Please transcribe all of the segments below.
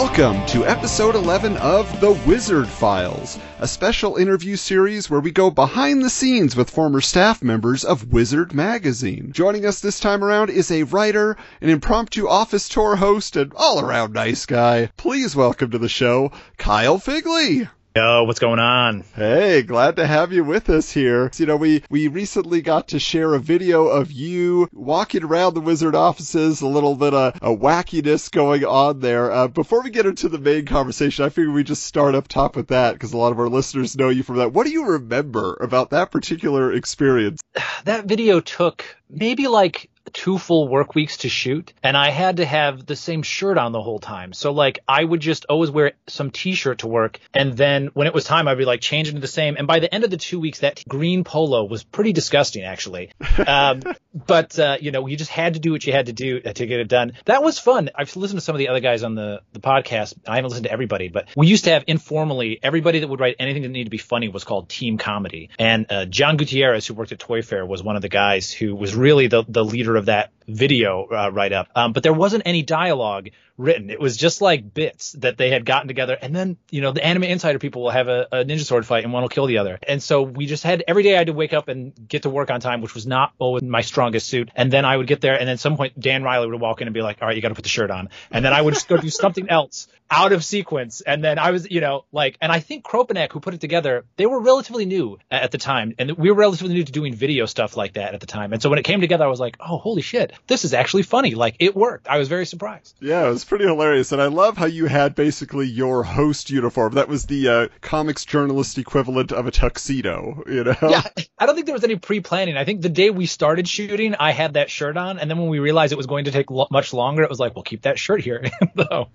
Welcome to episode 11 of The Wizard Files, a special interview series where we go behind the scenes with former staff members of Wizard Magazine. Joining us this time around is a writer, an impromptu office tour host, and all around nice guy. Please welcome to the show, Kiel Phegley. Yo, what's going on? Hey, glad to have you with us here. You know, we, we recently got to share a video of you walking around the Wizard offices, a little bit of a wackiness going on there. Uh, before we get into the main conversation, I figure we just start up top with that because a lot of our listeners know you from that. What do you remember about that particular experience? That video took maybe like two full work weeks to shoot and I had to have the same shirt on the whole time. So like I would just always wear some t-shirt to work and then when it was time I'd be like changing to the same and by the end of the two weeks that green polo was pretty disgusting actually. Um, but uh, you know you just had to do what you had to do to get it done. That was fun. I've listened to some of the other guys on the the podcast. I haven't listened to everybody, but we used to have informally everybody that would write anything that needed to be funny was called team comedy. And uh, John Gutierrez who worked at ToyFare was one of the guys who was really the the leader of that video uh, write up. Um, but there wasn't any dialogue written. It was just like bits that they had gotten together. And then, you know, the Anime Insider people will have a, a, ninja sword fight and one will kill the other. And so we just had every day I had to wake up and get to work on time, which was not always my strongest suit. And then I would get there and then some point Dan Riley would walk in and be like, all right, you got to put the shirt on. And then I would just go do something else out of sequence. And then I was, you know, like, and I think Kropanek, who put it together, they were relatively new at the time. And we were relatively new to doing video stuff like that at the time. And so when it came together, I was like, oh, holy shit, this is actually funny. Like it worked. I was very surprised. Yeah, it was pretty hilarious. And I love how you had basically your host uniform. That was the uh, comics journalist equivalent of a tuxedo, you know? Yeah, I don't think there was any pre planning. I think the day we started shooting, I had that shirt on. And then when we realized it was going to take lo- much longer, it was like, well, keep that shirt here. though.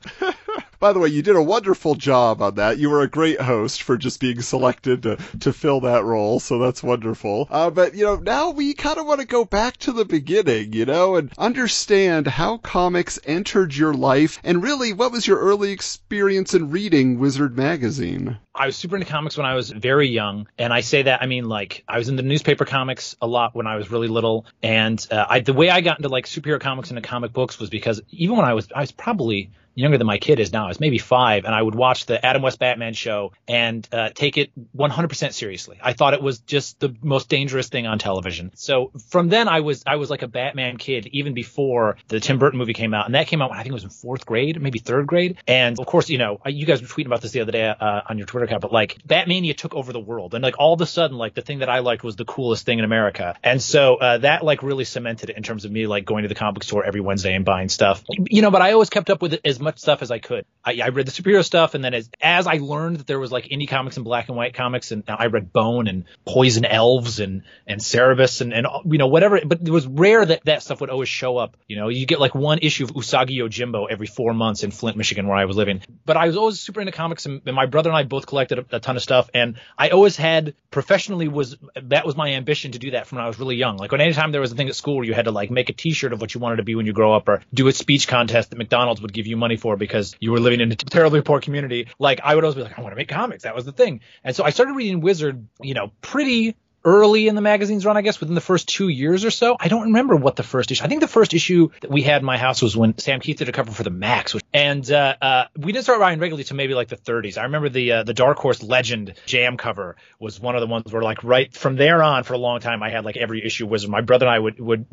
By the way, you did a wonderful job on that. You were a great host for just being selected to, to fill that role, so that's wonderful. Uh, but, you know, now we kind of want to go back to the beginning, you know, and understand how comics entered your life, and really, what was your early experience in reading Wizard Magazine? I was super into comics when I was very young, and I say that I mean like I was in the newspaper comics a lot when I was really little, and uh, I, the way I got into like superhero comics and the comic books was because even when I was I was probably younger than my kid is now. I was maybe five, and I would watch the Adam West Batman show and uh, take it 100% seriously. I thought it was just the most dangerous thing on television. So from then, I was I was like a Batman kid even before the Tim Burton movie came out, and that came out I think it was in fourth grade, maybe third grade. And of course, you know, you guys were tweeting about this the other day uh, on your Twitter account, but like Batmania took over the world, and like all of a sudden, like the thing that I liked was the coolest thing in America, and so uh, that like really cemented it in terms of me like going to the comic store every Wednesday and buying stuff. You know, but I always kept up with it as much stuff as I could. I, I read the superhero stuff, and then as as I learned that there was like indie comics and black and white comics, and I read Bone and Poison Elves and and Cerebus and and you know whatever. But it was rare that that stuff would always show up. You know, you get like one issue of Usagi Yojimbo every four months in Flint, Michigan, where I was living. But I was always super into comics, and, and my brother and I both collected a, a ton of stuff, and I always had professionally was that was my ambition to do that from when I was really young. Like when anytime there was a thing at school where you had to like make a T-shirt of what you wanted to be when you grow up, or do a speech contest that McDonald's would give you money for because because you were living in a terribly poor community. Like I would always be like, I want to make comics. That was the thing. And so I started reading Wizard, you know, pretty early in the magazine's run, I guess, within the first two years or so. I don't remember what the first issue. I think the first issue that we had in my house was when Sam Kieth did a cover for the Maxx, which, and uh, uh, we didn't start writing regularly to maybe like the 30s. I remember the uh, the Dark Horse Legend Jam cover was one of the ones where like right from there on for a long time I had like every issue Wizard. My brother and I would would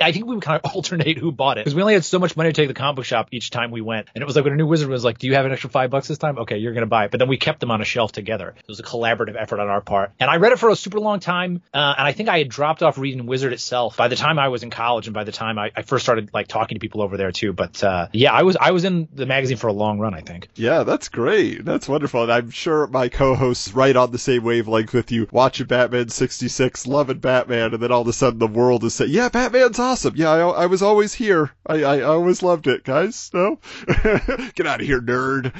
I think we would kind of alternate who bought it because we only had so much money to take the comic book shop each time we went, and it was like when a new Wizard was like, "Do you have an extra five bucks this time? Okay, you're gonna buy it." But then we kept them on a shelf together. It was a collaborative effort on our part, and I read it for a super long time, uh, and I think I had dropped off reading Wizard itself by the time I was in college and by the time I, I first started like talking to people over there too. But uh, yeah, I was I was in the magazine for a long run, I think. Yeah, that's great. That's wonderful. And I'm sure my co-hosts right on the same wavelength with you, watching Batman 66, loving Batman, and then all of a sudden the world is saying, yeah, Batman's awesome. Yeah, I, I was always here. I, I always loved it, guys. No? Get out of here, nerd.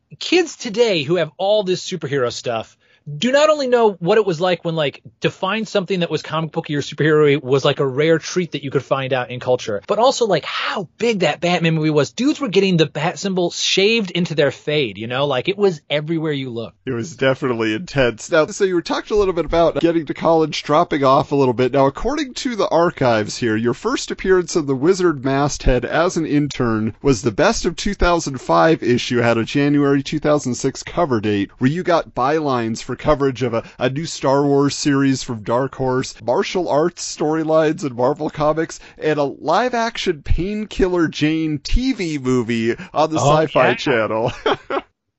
Kids today who have all this superhero stuff do not only know what it was like when like to find something that was comic booky or superhero was like a rare treat that you could find out in culture, but also like how big that Batman movie was. Dudes were getting the bat symbol shaved into their fade, you know, like it was everywhere you look. It was definitely intense. Now, so you were talking a little bit about getting to college, dropping off a little bit. Now, according to the archives here, your first appearance in the Wizard masthead as an intern was the best of 2005 issue, had a January 2006 cover date, where you got bylines for coverage of a, a new Star Wars series from Dark Horse, martial arts storylines in Marvel Comics, and a live action Painkiller Jane TV movie on the Oh, Sci Fi yeah. Channel.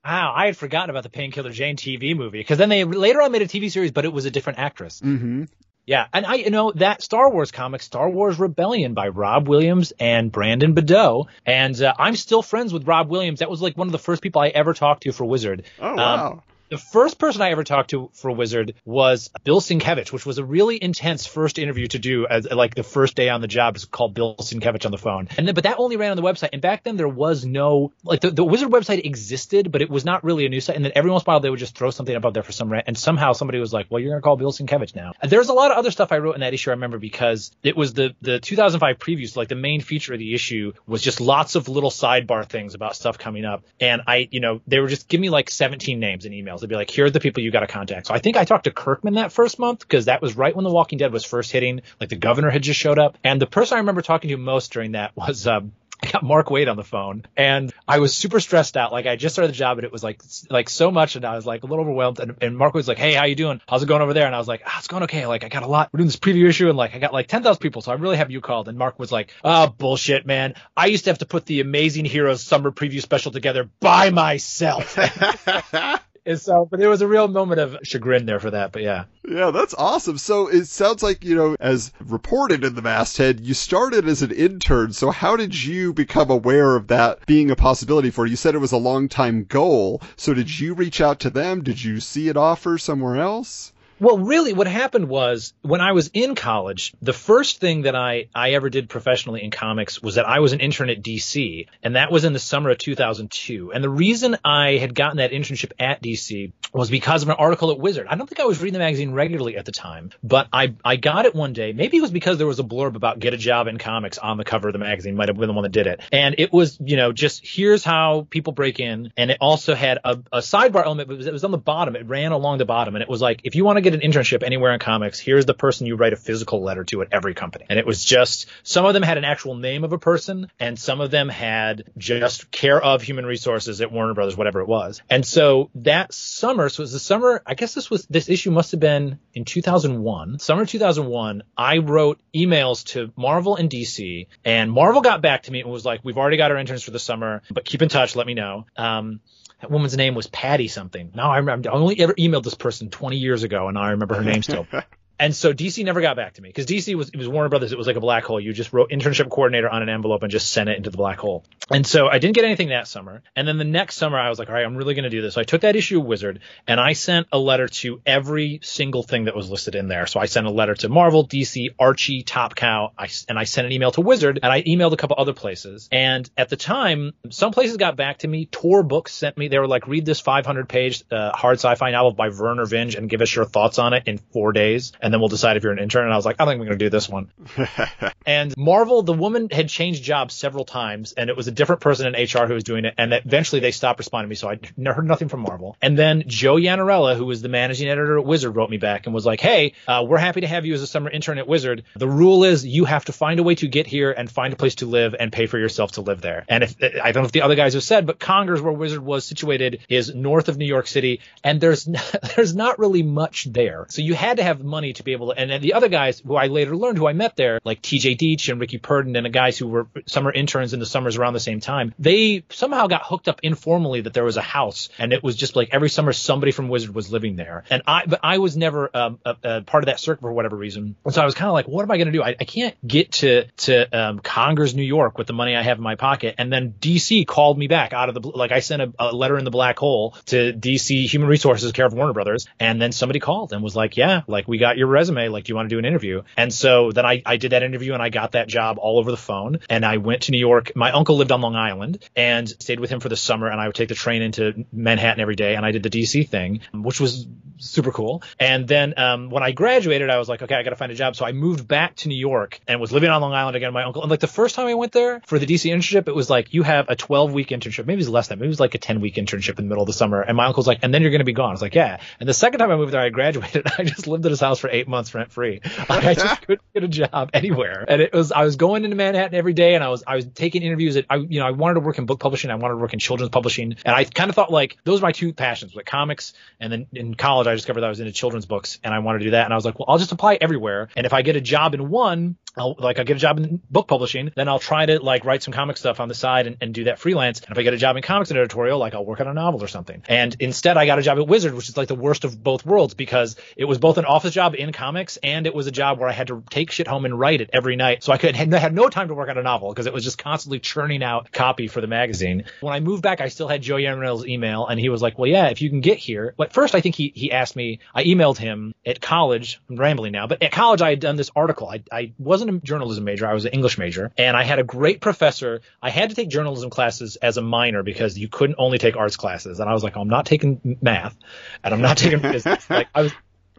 Wow, I had forgotten about the Painkiller Jane TV movie because then they later on made a TV series, but it was a different actress. hmm Yeah, and I, you know, that Star Wars comic, Star Wars Rebellion by Rob Williams and Brandon Badeaux, and uh, I'm still friends with Rob Williams. That was like one of the first people I ever talked to for Wizard. Oh, Um, wow. The first person I ever talked to for Wizard was Bill Sienkiewicz, which was a really intense first interview to do as like the first day on the job. It's called Bill Sienkiewicz on the phone. And then, but that only ran on the website. And back then there was no, like the, the Wizard website existed, but it was not really a news site. And then every once in a while they would just throw something up out there for some, ra- and somehow somebody was like, well, you're going to call Bill Sienkiewicz now. There's a lot of other stuff I wrote in that issue. I remember because it was the, the 2005 preview. So like the main feature of the issue was just lots of little sidebar things about stuff coming up. And I, you know, they were just give me like 17 names and in emails. They'd be like, here are the people you got to contact. So I think I talked to Kirkman that first month because that was right when The Walking Dead was first hitting. Like the governor had just showed up. And the person I remember talking to most during that was, um, I got Mark Waid on the phone and I was super stressed out. Like I just started the job and it was like, like so much. And I was like a little overwhelmed. And, and Mark was like, Hey, how you doing? How's it going over there? And I was like, ah, it's going okay. Like I got a lot. We're doing this preview issue and like I got like 10,000 people. So I'm really have you called. And Mark was like, oh, bullshit, man. I used to have to put the Amazing Heroes summer preview special together by myself. and so, but there was a real moment of chagrin there for that. But yeah. Yeah, that's awesome. So it sounds like, you know, as reported in the masthead, you started as an intern. So how did you become aware of that being a possibility for you? You said it was a long time goal. So did you reach out to them? Did you see an offer somewhere else? Well, really, what happened was when I was in college, the first thing that I, I ever did professionally in comics was that I was an intern at DC, and that was in the summer of 2002. And the reason I had gotten that internship at DC was because of an article at Wizard. I don't think I was reading the magazine regularly at the time, but I, I got it one day. Maybe it was because there was a blurb about get a job in comics on the cover of the magazine, might have been the one that did it. And it was, you know, just here's how people break in. And it also had a, a sidebar element, but it was, it was on the bottom. It ran along the bottom. And it was like, if you want to get an internship anywhere in comics, here's the person you write a physical letter to at every company. And it was just, some of them had an actual name of a person, and some of them had just care of human resources at Warner Brothers, whatever it was. And so that summer, so it was the summer, I guess this was, this issue must have been in 2001, summer 2001, I wrote emails to Marvel and DC, and Marvel got back to me and was like, we've already got our interns for the summer, but keep in touch, let me know. Um, that woman's name was Patty something. Now I remember, I only ever emailed this person 20 years ago, and I remember her name still. And so DC never got back to me because DC was it was Warner Brothers. It was like a black hole. You just wrote internship coordinator on an envelope and just sent it into the black hole. And so I didn't get anything that summer. And then the next summer I was like, all right, I'm really going to do this. So I took that issue of Wizard and I sent a letter to every single thing that was listed in there. So I sent a letter to Marvel, DC, Archie, Top Cow, I, and I sent an email to Wizard and I emailed a couple other places. And at the time, some places got back to me. Tor Books sent me. They were like, read this 500 page uh, hard sci-fi novel by Vernor Vinge and give us your thoughts on it in four days, and then we'll decide if you're an intern. And I was like, I don't think I'm going to do this one. And Marvel, the woman had changed jobs several times, and it was a different person in HR who was doing it. And eventually they stopped responding to me, so I heard nothing from Marvel. And then Joe Yanarella, who was the managing editor at Wizard, wrote me back and was like, Hey, uh, we're happy to have you as a summer intern at Wizard. The rule is you have to find a way to get here and find a place to live and pay for yourself to live there. And if I don't know if the other guys have said, but Congers, where Wizard was situated, is north of New York City, and there's there's not really much there. So you had to have money to be able to. And then the other guys who I later learned, who I met there, like T.J. Dietsch and Rickey Purdin, and the guys who were summer interns in the summers around the same time, they somehow got hooked up informally that there was a house, and it was just like every summer somebody from Wizard was living there. And I, but I was never um, a, a part of that circle for whatever reason. And so I was kind of like, what am I going to do? I, I can't get to to um, Congers, New York, with the money I have in my pocket. And then DC called me back out of the. Like I sent a, a letter in the black hole to DC Human Resources, care of Warner Brothers, and then somebody called and was like, yeah, like we got your resume. Like, do you want to do an interview? And so then I, I did that interview and I got that job all over the phone. And I went to New York. My uncle lived on on Long Island and stayed with him for the summer. And I would take the train into Manhattan every day, and I did the DC thing, which was super cool. And then um, when I graduated, I was like, okay, I got to find a job. So I moved back to New York and was living on Long Island again. My uncle, and like the first time I went there for the DC internship, it was like you have a 12 week internship, maybe it was less than, maybe it was like a 10 week internship in the middle of the summer. And my uncle's like, and then you're going to be gone. I was like, yeah. And the second time I moved there, I graduated. I just lived at his house for eight months rent free. Like, I just couldn't get a job anywhere. And it was, I was going into Manhattan every day and I was, I was taking interviews at, I, you know, I wanted to work in book publishing. I wanted to work in children's publishing. And I kind of thought like those are my two passions, like comics. And then in college, I discovered that I was into children's books and I wanted to do that. And I was like, well, I'll just apply everywhere. And if I get a job in one, I'll like I get a job in book publishing, then I'll try to like write some comic stuff on the side and, and do that freelance. And if I get a job in comics and editorial, like I'll work on a novel or something. And instead I got a job at Wizard, which is like the worst of both worlds because it was both an office job in comics and it was a job where I had to take shit home and write it every night. So I could had, had no time to work on a novel because it was just constantly churning out copy for the magazine. When I moved back, I still had Joe Yarnell's email and he was like, well, yeah, if you can get here. But first I think he, he asked me, I emailed him at college. I'm rambling now, but at college I had done this article. I, I wasn't a journalism major. I was an English major and I had a great professor. I had to take journalism classes as a minor because you couldn't only take arts classes. And I was like, I'm not taking math and I'm not taking business. like I was,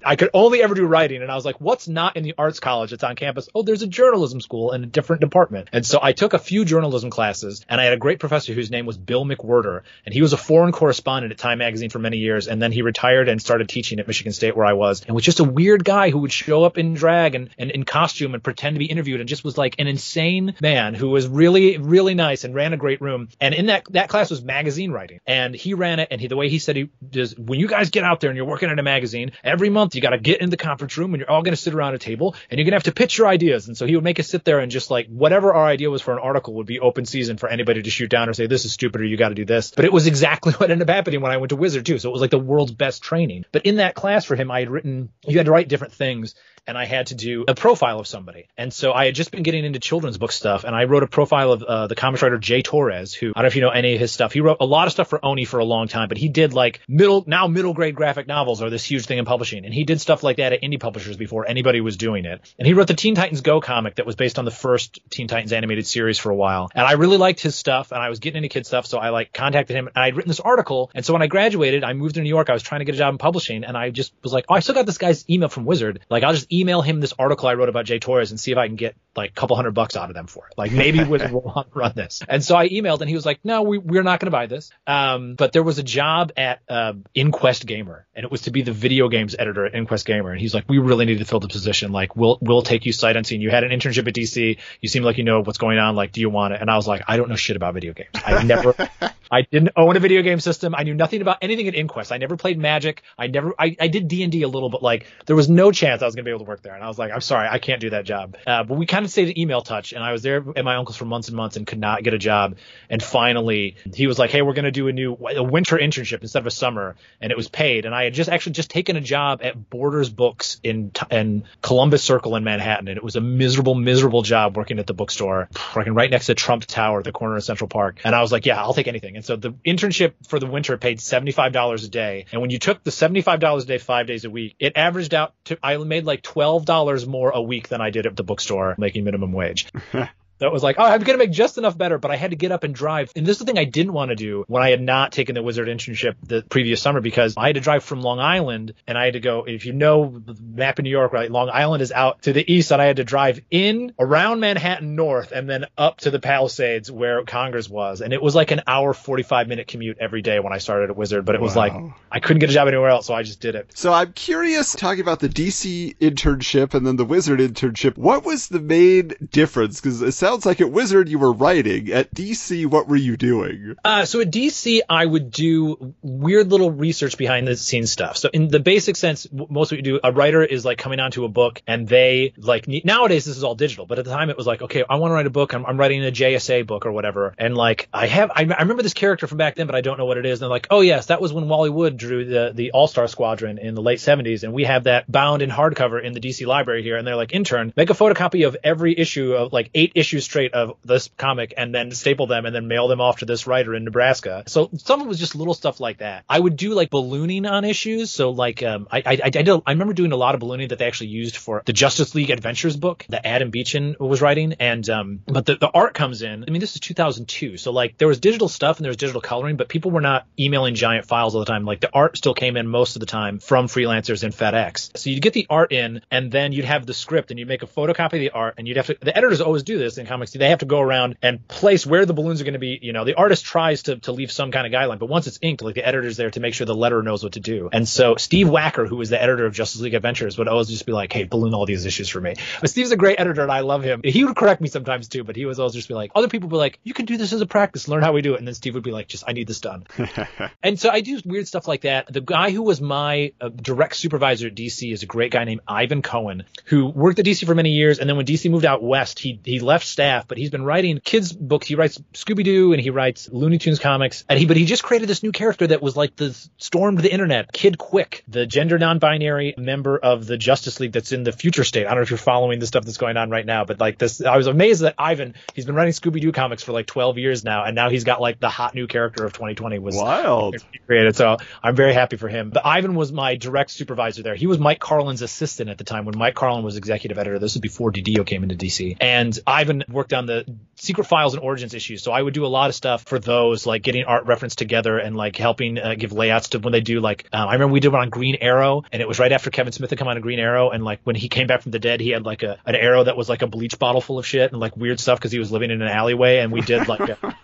I could only ever do writing. And I was like, what's not in the arts college that's on campus? Oh, there's a journalism school in a different department. And so I took a few journalism classes and I had a great professor whose name was Bill McWhirter. And he was a foreign correspondent at Time Magazine for many years. And then he retired and started teaching at Michigan State where I was and was just a weird guy who would show up in drag and, and in costume and pretend to be interviewed and just was like an insane man who was really, really nice and ran a great room. And in that, that class was magazine writing. And he ran it. And he, the way he said he does, when you guys get out there and you're working in a magazine, every month you got to get in the conference room and you're all going to sit around a table and you're going to have to pitch your ideas. And so he would make us sit there and just like whatever our idea was for an article would be open season for anybody to shoot down or say, this is stupid or you got to do this. But it was exactly what ended up happening when I went to Wizard too. So it was like the world's best training. But in that class for him, I had written, you had to write different things and I had to do a profile of somebody. And so I had just been getting into children's book stuff, and I wrote a profile of uh, the comics writer J. Torres, who I don't know if you know any of his stuff. He wrote a lot of stuff for Oni for a long time, but he did like middle now middle grade graphic novels are this huge thing in publishing, and he did stuff like that at indie publishers before anybody was doing it. And he wrote the Teen Titans Go comic that was based on the first Teen Titans animated series for a while, and I really liked his stuff, and I was getting into kid stuff, so I like contacted him, and I'd written this article, and so when I graduated, I moved to New York. I was trying to get a job in publishing, and I just was like, oh, I still got this guy's email from Wizard. Like I'll just email him this article I wrote about J. Torres and see if I can get like a couple hundred bucks out of them for it. Like maybe we'll run this. And so I emailed and he was like, no, we, we're not going to buy this. Um, but there was a job at uh, Inquest Gamer and it was to be the video games editor at Inquest Gamer. And he's like, we really need to fill the position. Like we'll, we'll take you sight unseen. You had an internship at DC. You seem like you know what's going on. Like, do you want it? And I was like, I don't know shit about video games. I never, I didn't own a video game system. I knew nothing about anything at Inquest. I never played Magic. I never, I, I did D and D a little, but like there was no chance I was going to be able to work there. And I was like, I'm sorry, I can't do that job. Uh, but we kind of stayed in email touch, and I was there at my uncle's for months and months and could not get a job. And finally, he was like, "Hey, we're going to do a new a winter internship instead of a summer," and it was paid. And I had just actually just taken a job at Borders Books in in Columbus Circle in Manhattan, and it was a miserable, miserable job working at the bookstore, working right next to Trump Tower, the corner of Central Park. And I was like, "Yeah, I'll take anything." And so the internship for the winter paid seventy five dollars a day, and when you took the seventy five dollars a day, five days a week, it averaged out to I made like twelve dollars more a week than I did at the bookstore making minimum wage. that was like, oh, I'm going to make just enough better, but I had to get up and drive. And this is the thing I didn't want to do when I had not taken the Wizard internship the previous summer because I had to drive from Long Island and I had to go, if you know the map in New York, right? Long Island is out to the east and I had to drive in around Manhattan North and then up to the Palisades where Congers was. And it was like an hour, 45 minute commute every day when I started at Wizard, but it was Wow. like, I couldn't get a job anywhere else. So I just did it. So I'm curious, talking about the DC internship and then the Wizard internship, what was the main difference? Because it sounds like at Wizard you were writing. At DC, what were you doing? Uh, so at DC, I would do weird little research behind the scenes stuff. So in the basic sense, most what you do, a writer is like coming onto a book and they like nowadays this is all digital, but at the time it was like, okay, I want to write a book. I'm, I'm writing a JSA book or whatever. And like I have, I, I remember this character from back then, but I don't know what it is. And they're like, oh yes, that was when Wally Wood drew the, the All Star Squadron in the late 70s. And we have that bound in hardcover in the DC library here. And they're like, intern, make a photocopy of every issue of like eight issues straight of this comic and then staple them and then mail them off to this writer in Nebraska. So some of it was just little stuff like that. I would do like ballooning on issues. So like um, I I I, I, I remember doing a lot of ballooning that they actually used for the Justice League Adventures book that Adam Beechen was writing, and um, but the, the art comes in. I mean, this is 2002, so like there was digital stuff and there was digital coloring, but people were not emailing giant files all the time. Like the art still came in most of the time from freelancers in FedEx. So you'd get the art in, and then you'd have the script, and you'd make a photocopy of the art, and you'd have to. The editors always do this comics. They have to go around and place where the balloons are going to be. You know, the artist tries to to leave some kind of guideline, but once it's inked, like the editor's there to make sure the letterer knows what to do. And so Steve Wacker, who was the editor of Justice League Adventures, would always just be like, "Hey, balloon all these issues for me." But Steve's a great editor, and I love him. He would correct me sometimes too, but he was always just be like, other people would be like, "You can do this as a practice, learn how we do it," and then Steve would be like, "Just I need this done." and so I do weird stuff like that. The guy who was my uh, direct supervisor at DC is a great guy named Ivan Cohen, who worked at DC for many years, and then when DC moved out west, he he left staff, but he's been writing kids books. He writes Scooby Doo and he writes Looney Tunes comics, and he but he just created this new character that was like the stormed the internet, Kid Quick, the gender non-binary member of the Justice League that's in the future state. I don't know if you're following the stuff that's going on right now, but like this, I was amazed that Ivan, he's been writing Scooby Doo comics for like 12 years now, and now he's got like the hot new character of 2020 was wild created. So I'm very happy for him. But Ivan was my direct supervisor there. He was Mike Carlin's assistant at the time when Mike Carlin was executive editor. This was before DiDio came into DC, and Ivan worked on the Secret Files and Origins issues. So I would do a lot of stuff for those, like getting art reference together and like helping uh, give layouts to when they do like um, I remember we did one on Green Arrow, and it was right after Kevin Smith had come on a Green Arrow, and like when he came back from the dead, he had like a an arrow that was like a bleach bottle full of shit and like weird stuff because he was living in an alleyway, and we did like a,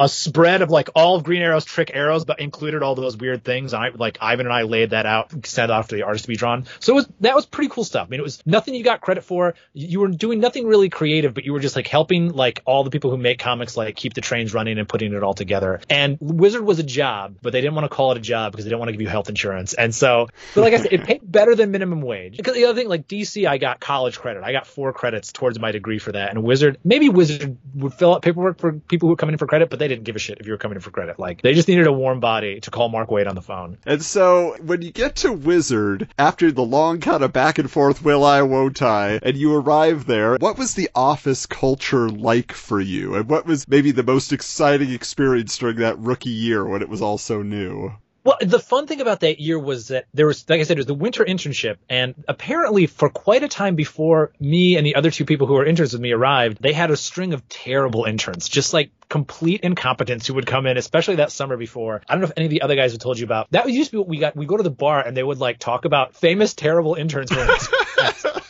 a spread of like all of Green Arrow's trick arrows, but included all those weird things. I like Ivan and I laid that out, sent off to the artist to be drawn. So it was that was pretty cool stuff. I mean, it was nothing you got credit for. You were doing nothing really creative, but you were just like helping like all the people who make comics like keep the trains running and putting it all together. And Wizard was a job, but they didn't want to call it a job because they didn't want to give you health insurance. And so, but like I said, it paid better than minimum wage. Because the other thing, like DC, I got college credit. I got four credits towards my degree for that. And Wizard, maybe Wizard would fill out paperwork for people who were coming in for credit, but they didn't give a shit if you were coming in for credit. Like they just needed a warm body to call Mark Waid on the phone. And so when you get to Wizard, after the long kind of back and forth will I, won't I, and you arrive there, what was the office culture like for you? And what was maybe the most exciting experience during that rookie year when it was all so new? Well, the fun thing about that year was that there was, like I said, it was the winter internship, and apparently for quite a time before me and the other two people who were interns with me arrived, they had a string of terrible interns, just like complete incompetence who would come in, especially that summer before. I don't know if any of the other guys have told you about. That used to be what we got. We go to the bar and they would like talk about famous terrible interns.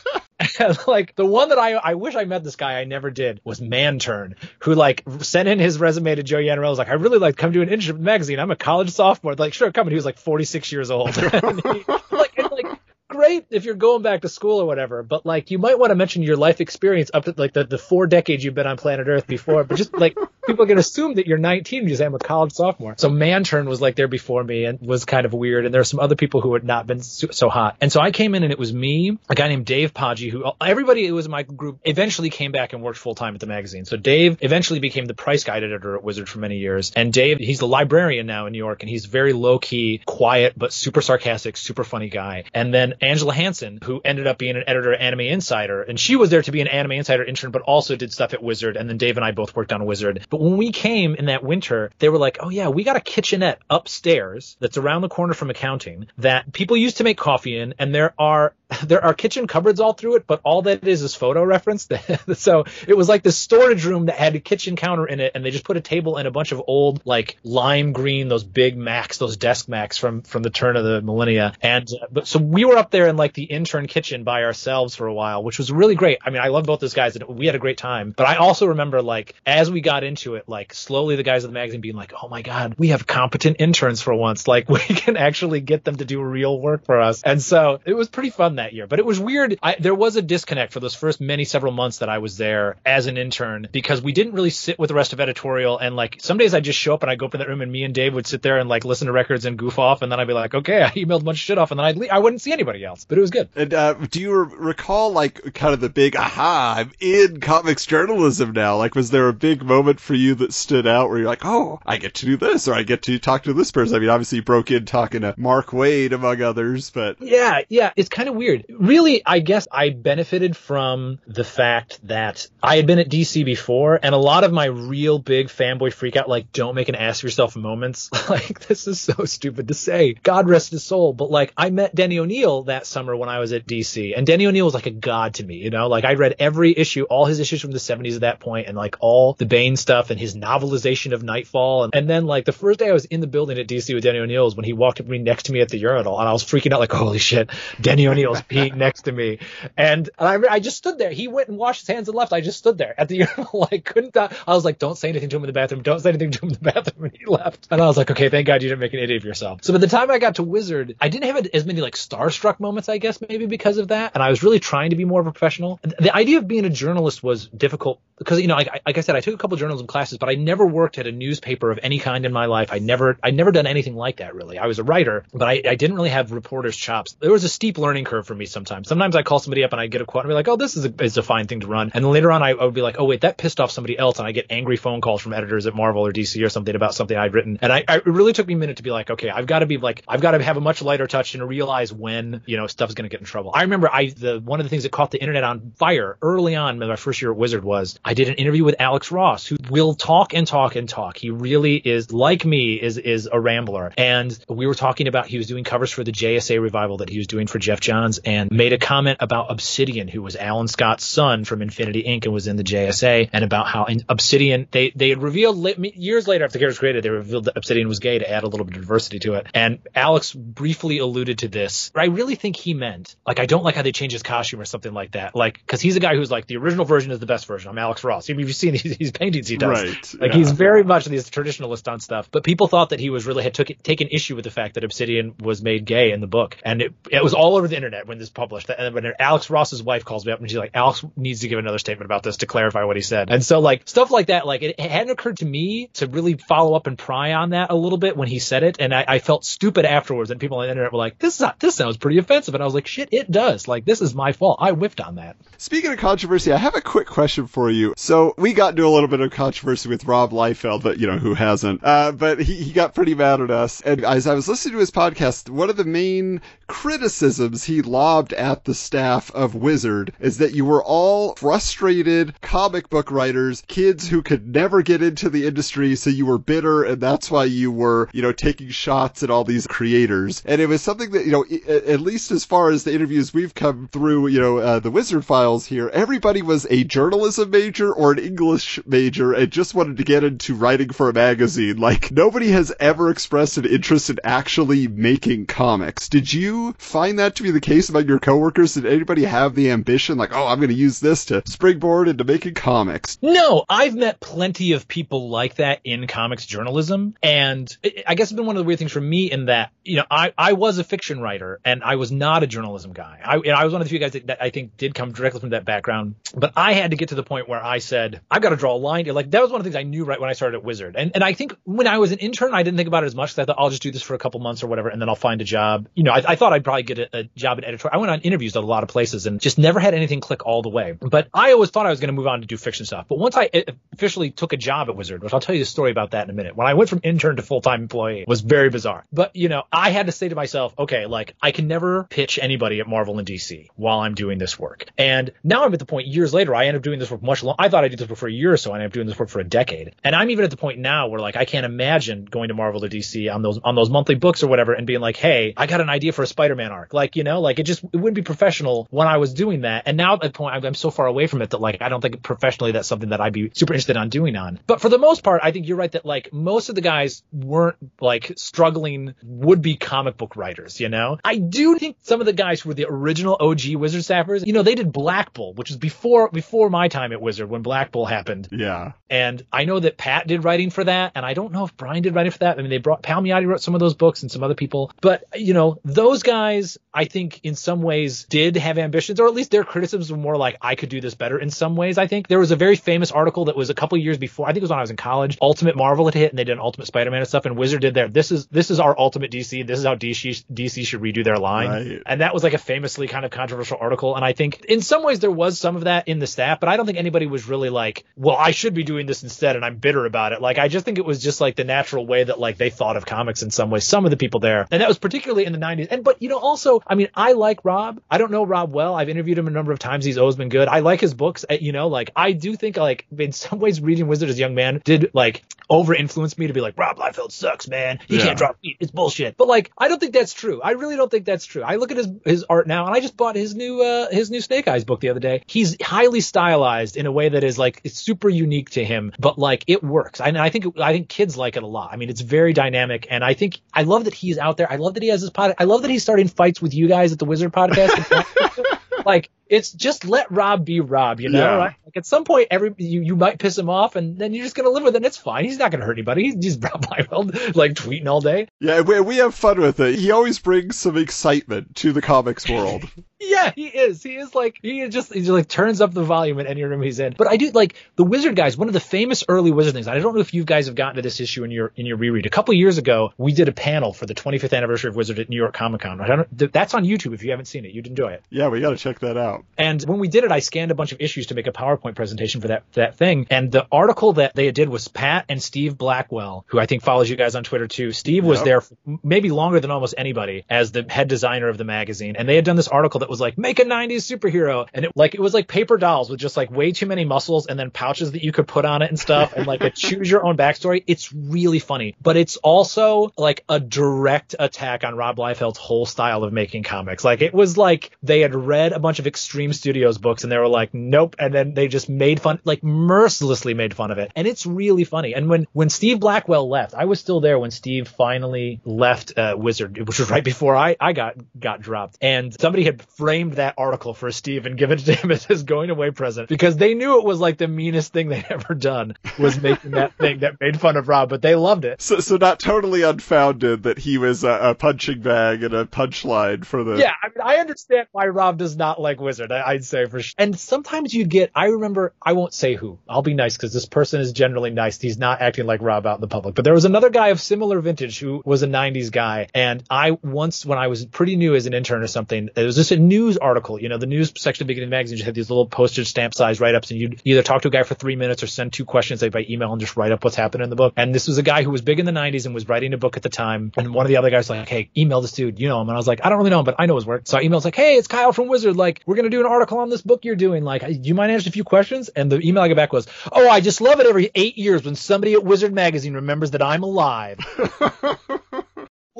Like the one that I I wish I met this guy I never did was Manturn who like sent in his resume to Joe Yanarella was like I really like come to an internship magazine I'm a college sophomore like sure come and he was like 46 years old like and, like great if you're going back to school or whatever, but like you might want to mention your life experience up to like the, the four decades you've been on planet Earth before. But just like people can assume that you're 19 because I'm a college sophomore. So Manturn was like there before me and was kind of weird. And there were some other people who had not been so, hot. And so I came in and it was me, a guy named Dave Podgy, who everybody who was in my group eventually came back and worked full time at the magazine. So Dave eventually became the price guide editor at Wizard for many years. And Dave, he's the librarian now in New York and he's very low key, quiet, but super sarcastic, super funny guy. And then Angela Hansen, who ended up being an editor at Anime Insider, and she was there to be an Anime Insider intern, but also did stuff at Wizard. And then Dave and I both worked on Wizard. But when we came in that winter, they were like, "Oh yeah, we got a kitchenette upstairs that's around the corner from accounting that people used to make coffee in, and there are there are kitchen cupboards all through it, but all that is is photo reference. so it was like this storage room that had a kitchen counter in it, and they just put a table and a bunch of old like lime green, those big Macs, those desk Macs from from the turn of the millennia. And uh, but so we were up there in like the intern kitchen by ourselves for a while, which was really great. I mean, I love both those guys, and we had a great time. But I also remember like as we got into it, like slowly the guys of the magazine being like, "Oh my god, we have competent interns for once. Like we can actually get them to do real work for us." And so it was pretty fun that year. But it was weird. I, there was a disconnect for those first many several months that I was there as an intern because we didn't really sit with the rest of editorial. And like some days I just show up and I go up in that room and me and Dave would sit there and like listen to records and goof off. And then I'd be like, okay, I emailed a bunch of shit off and then I'd leave. I wouldn't see anybody else, but it was good. And uh, do you recall like kind of the big aha, I'm in comics journalism now? Like, was there a big moment for for you that stood out where you're like, oh, I get to do this or I get to talk to this person? I mean, obviously you broke in talking to Mark Waid among others, but yeah, yeah, it's kind of weird. Really, I guess I benefited from the fact that I had been at DC before and a lot of my real big fanboy freak out, like don't make an ass of yourself moments. like this is so stupid to say. God rest his soul. But like I met Denny O'Neil that summer when I was at DC and Denny O'Neil was like a god to me, you know, like I read every issue, all his issues from the 70s at that point and like all the Bane stuff and his novelization of Knightfall. And, and then like the first day I was in the building at DC with Denny O'Neil was when he walked up to me next to me at the urinal and I was freaking out like, holy shit, Denny O'Neil's peeing next to me. And, and I, I just stood there. He went and washed his hands and left. I just stood there at the urinal. like couldn't, uh, I was like, don't say anything to him in the bathroom. Don't say anything to him in the bathroom. And he left. And I was like, okay, thank God you didn't make an idiot of yourself. So by the time I got to Wizard, I didn't have as many like starstruck moments, I guess, maybe because of that. And I was really trying to be more of a professional. The idea of being a journalist was difficult because, you know, like, like I said, I took a couple journalism classes, but I never worked at a newspaper of any kind in my life. I never, I never done anything like that really. I was a writer, but I, I didn't really have reporter's chops. There was a steep learning curve for me sometimes. Sometimes I call somebody up and I get a quote and be like, oh, this is a, is a fine thing to run. And later on, I, I would be like, oh, wait, that pissed off somebody else. And I get angry phone calls from editors at Marvel or DC or something about something I'd written. And I, I it really took me a minute to be like, okay, I've got to be like, I've got to have a much lighter touch and realize when, you know, stuff's going to get in trouble. I remember I, the, one of the things that caught the internet on fire early on in my first year at Wizard was I did an interview with Alex Ross, who will talk and talk and talk. He really is like me, is, is a rambler. And we were talking about, he was doing covers for the JSA revival that he was doing for Geoff Johns and made a comment about Obsidian, who was Alan Scott's son from Infinity Inc. and was in the JSA and about how Obsidian, they, they had revealed years later after the character was created, they revealed that Obsidian was gay to add a little bit of diversity to it. And Alex briefly alluded to this. I really think he meant, like, I don't like how they change his costume or something like that. Like, cause he's a guy who's like, the original version is the best version. I'm Alex Ross. If you've seen these, these paintings he does. Right. Like, yeah. he's very much these traditionalist on stuff. But people thought that he was really had took taken issue with the fact that Obsidian was made gay in the book. And it, it was all over the internet when this published. And when Alex Ross's wife calls me up and she's like, Alex needs to give another statement about this to clarify what he said. And so, like, stuff like that, like, it, it hadn't occurred to me to really follow up and pry on that a little bit when he said it. And I, I felt stupid afterwards. And people on the internet were like, this is not, this sounds pretty offensive. And I was like, shit, it does. Like, this is my fault. I whiffed on that. Speaking of controversy, I have a quick question for you. So we got into a little bit of controversy with Rob Liefeld, but you know, who hasn't? Uh, but he, he got pretty mad at us. And as I was listening to his podcast, one of the main criticisms he lobbed at the staff of Wizard is that you were all frustrated comic book writers, kids who could never get into the industry, so you were bitter, and that's why you were, you know, taking shots at all these creators. And it was something that, you know, at least as far as the interviews we've come through, you know, uh, the Wizard Files here, everybody was a journalism major or an English major and just wanted to get into writing for a magazine. Like, nobody has ever expressed an interest in actually making comics. Did you find that to be the case among your coworkers? Did anybody have the ambition, like, oh, I'm going to use this to springboard into making comics? No, I've met plenty of people like that in comics journalism. And I guess it's been one of the weird things for me in that, you know, I, I was a fiction writer and I was not a journalism guy. I, I was one of the few guys that, that, I think did come directly from that background. But I had to get to the point where I said, I've got to draw a line. Like, that was one of the things I knew right when I started at Wizard. And, and I think when I was an intern, I didn't think about it as much because I thought I'll just do this for a couple months or whatever and then I'll find a job. You know, I, I thought I'd probably get a, a job at editorial. I went on interviews at a lot of places and just never had anything click all the way. But I always thought I was going to move on to do fiction stuff. But once I eh, officially took a job at Wizard, which I'll tell you the story about that in a minute, when I went from intern to full time employee was very bizarre. But, you know, I had to say to myself, okay, like I can never pitch anybody at Marvel and DC while I'm doing this work. And now I'm at the point years later, I end up doing this work much long. I thought I did this work for a year or so. And I'm doing this work for a decade. And I'm even at the point now where like I can't imagine going to Marvel or DC on those on those monthly books or whatever and being like, hey, I got an idea for a Spider-Man arc. Like, you know, like it just it wouldn't be professional when I was doing that. And now at the point I'm, so far away from it that like I don't think professionally that's something that I'd be super interested on doing on. But for the most part, I think you're right that like most of the guys weren't like struggling would be comic book writers, you know? I do think some of the guys who were the original OG Wizard staffers, you know, they did Black Bull, which was before before my time at Wizard when Black Bull happened. Yeah. And I know that Pat did writing for that, and I don't know if Brian did writing for that. I mean, they brought Palmiotti wrote some of those books and some other people, but you know, those guys, I think in some ways did have ambitions, or at least their criticisms were more like I could do this better. In some ways, I think there was a very famous article that was a couple years before. I think it was when I was in college. Ultimate Marvel had hit, and they did an Ultimate Spider-Man and stuff, and Wizard did their this is this is our Ultimate DC. This is how DC DC should redo their line, Right. and that was like a famously kind of controversial article. And I think in some ways there was some of that in the staff, but I don't think anybody was really like, well, I should be doing doing this instead and I'm bitter about it. Like I just think it was just like the natural way that like they thought of comics in some way. Some of the people there, and that was particularly in the 90s. And but you know also, I mean, I like Rob. I don't know Rob well. I've interviewed him a number of times. He's always been good. I like his books. Uh, You know, like I do think like in some ways reading Wizard as a young man did like over influence me to be like Rob Liefeld sucks, man. He Yeah. can't draw feet. It's bullshit. But like I don't think that's true. I really don't think that's true. I look at his his art now, and I just bought his new uh his new Snake Eyes book the other day. He's highly stylized in a way that is like it's super unique to him, but like it works. I, and I think I think kids like it a lot. I mean, it's very dynamic, and I think I love that he's out there. I love that he has his pod. I love that he's starting fights with you guys at the Wizard Podcast. like it's just let Rob be Rob, you know. Yeah. Right? Like at some point, every you, you might piss him off, and then you're just gonna live with it. and It's fine. He's not gonna hurt anybody. He's just Rob Liefeld, like tweeting all day. Yeah, we, we have fun with it. He always brings some excitement to the comics world. Yeah, he is. He is like he just he just like turns up the volume in any room he's in. But I do like the Wizard guys. One of the famous early Wizard things. I don't know if you guys have gotten to this issue in your in your reread. A couple years ago, we did a panel for the 25th anniversary of Wizard at New York Comic Con. I don't. That's on YouTube if you haven't seen it. You'd enjoy it. yeah, we got to check that out. Um, and when we did it, I scanned a bunch of issues to make a PowerPoint presentation for that that thing. And the article that they did was Pat and Steve Blackwell, who I think follows you guys on Twitter too. Steve was Yep. there for maybe longer than almost anybody as the head designer of the magazine. And they had done this article that was like, make a 90s superhero. And it like it was like paper dolls with just like way too many muscles and then pouches that you could put on it and stuff and like a choose your own backstory. It's really funny. But it's also like a direct attack on Rob Liefeld's whole style of making comics. Like it was like they had read a bunch of Extreme Studios books and they were like, nope. And then they just made fun, like mercilessly made fun of it. And it's really funny. And when, when Steve Blackwell left, I was still there when Steve finally left uh, Wizard, which was right before I, I got, got dropped. And somebody had framed that article for Steve and given it to him as his going away present because they knew it was like the meanest thing they'd ever done was making that thing that made fun of Rob, but they loved it. So, so not totally unfounded that he was a, a punching bag and a punchline for the. Yeah, I mean, I understand why Rob does not like Wizard. I, I'd say for sure. And sometimes you get. I remember. I won't say who. I'll be nice because this person is generally nice. He's not acting like Rob out in the public. But there was another guy of similar vintage who was a '90s guy, and I once, when I was pretty new as an intern or something, it was just a news article. You know, the news section of the Beginning of the Magazine just had these little postage stamp size write ups, and you'd either talk to a guy for three minutes or send two questions like by email and just write up what's happening in the book. And this was a guy who was big in the '90s and was writing a book at the time. And one of the other guys was like, "Hey, email this dude. You know him." And I was like, "I don't really know him, but I know his work." So I emailed like, "Hey, it's Kiel from Wizard. Like, we're gonna do an article on this book you're doing. Like, do you mind answering a few questions?" And the email I got back was, "Oh, I just love it every eight years when somebody at Wizard Magazine remembers that I'm alive."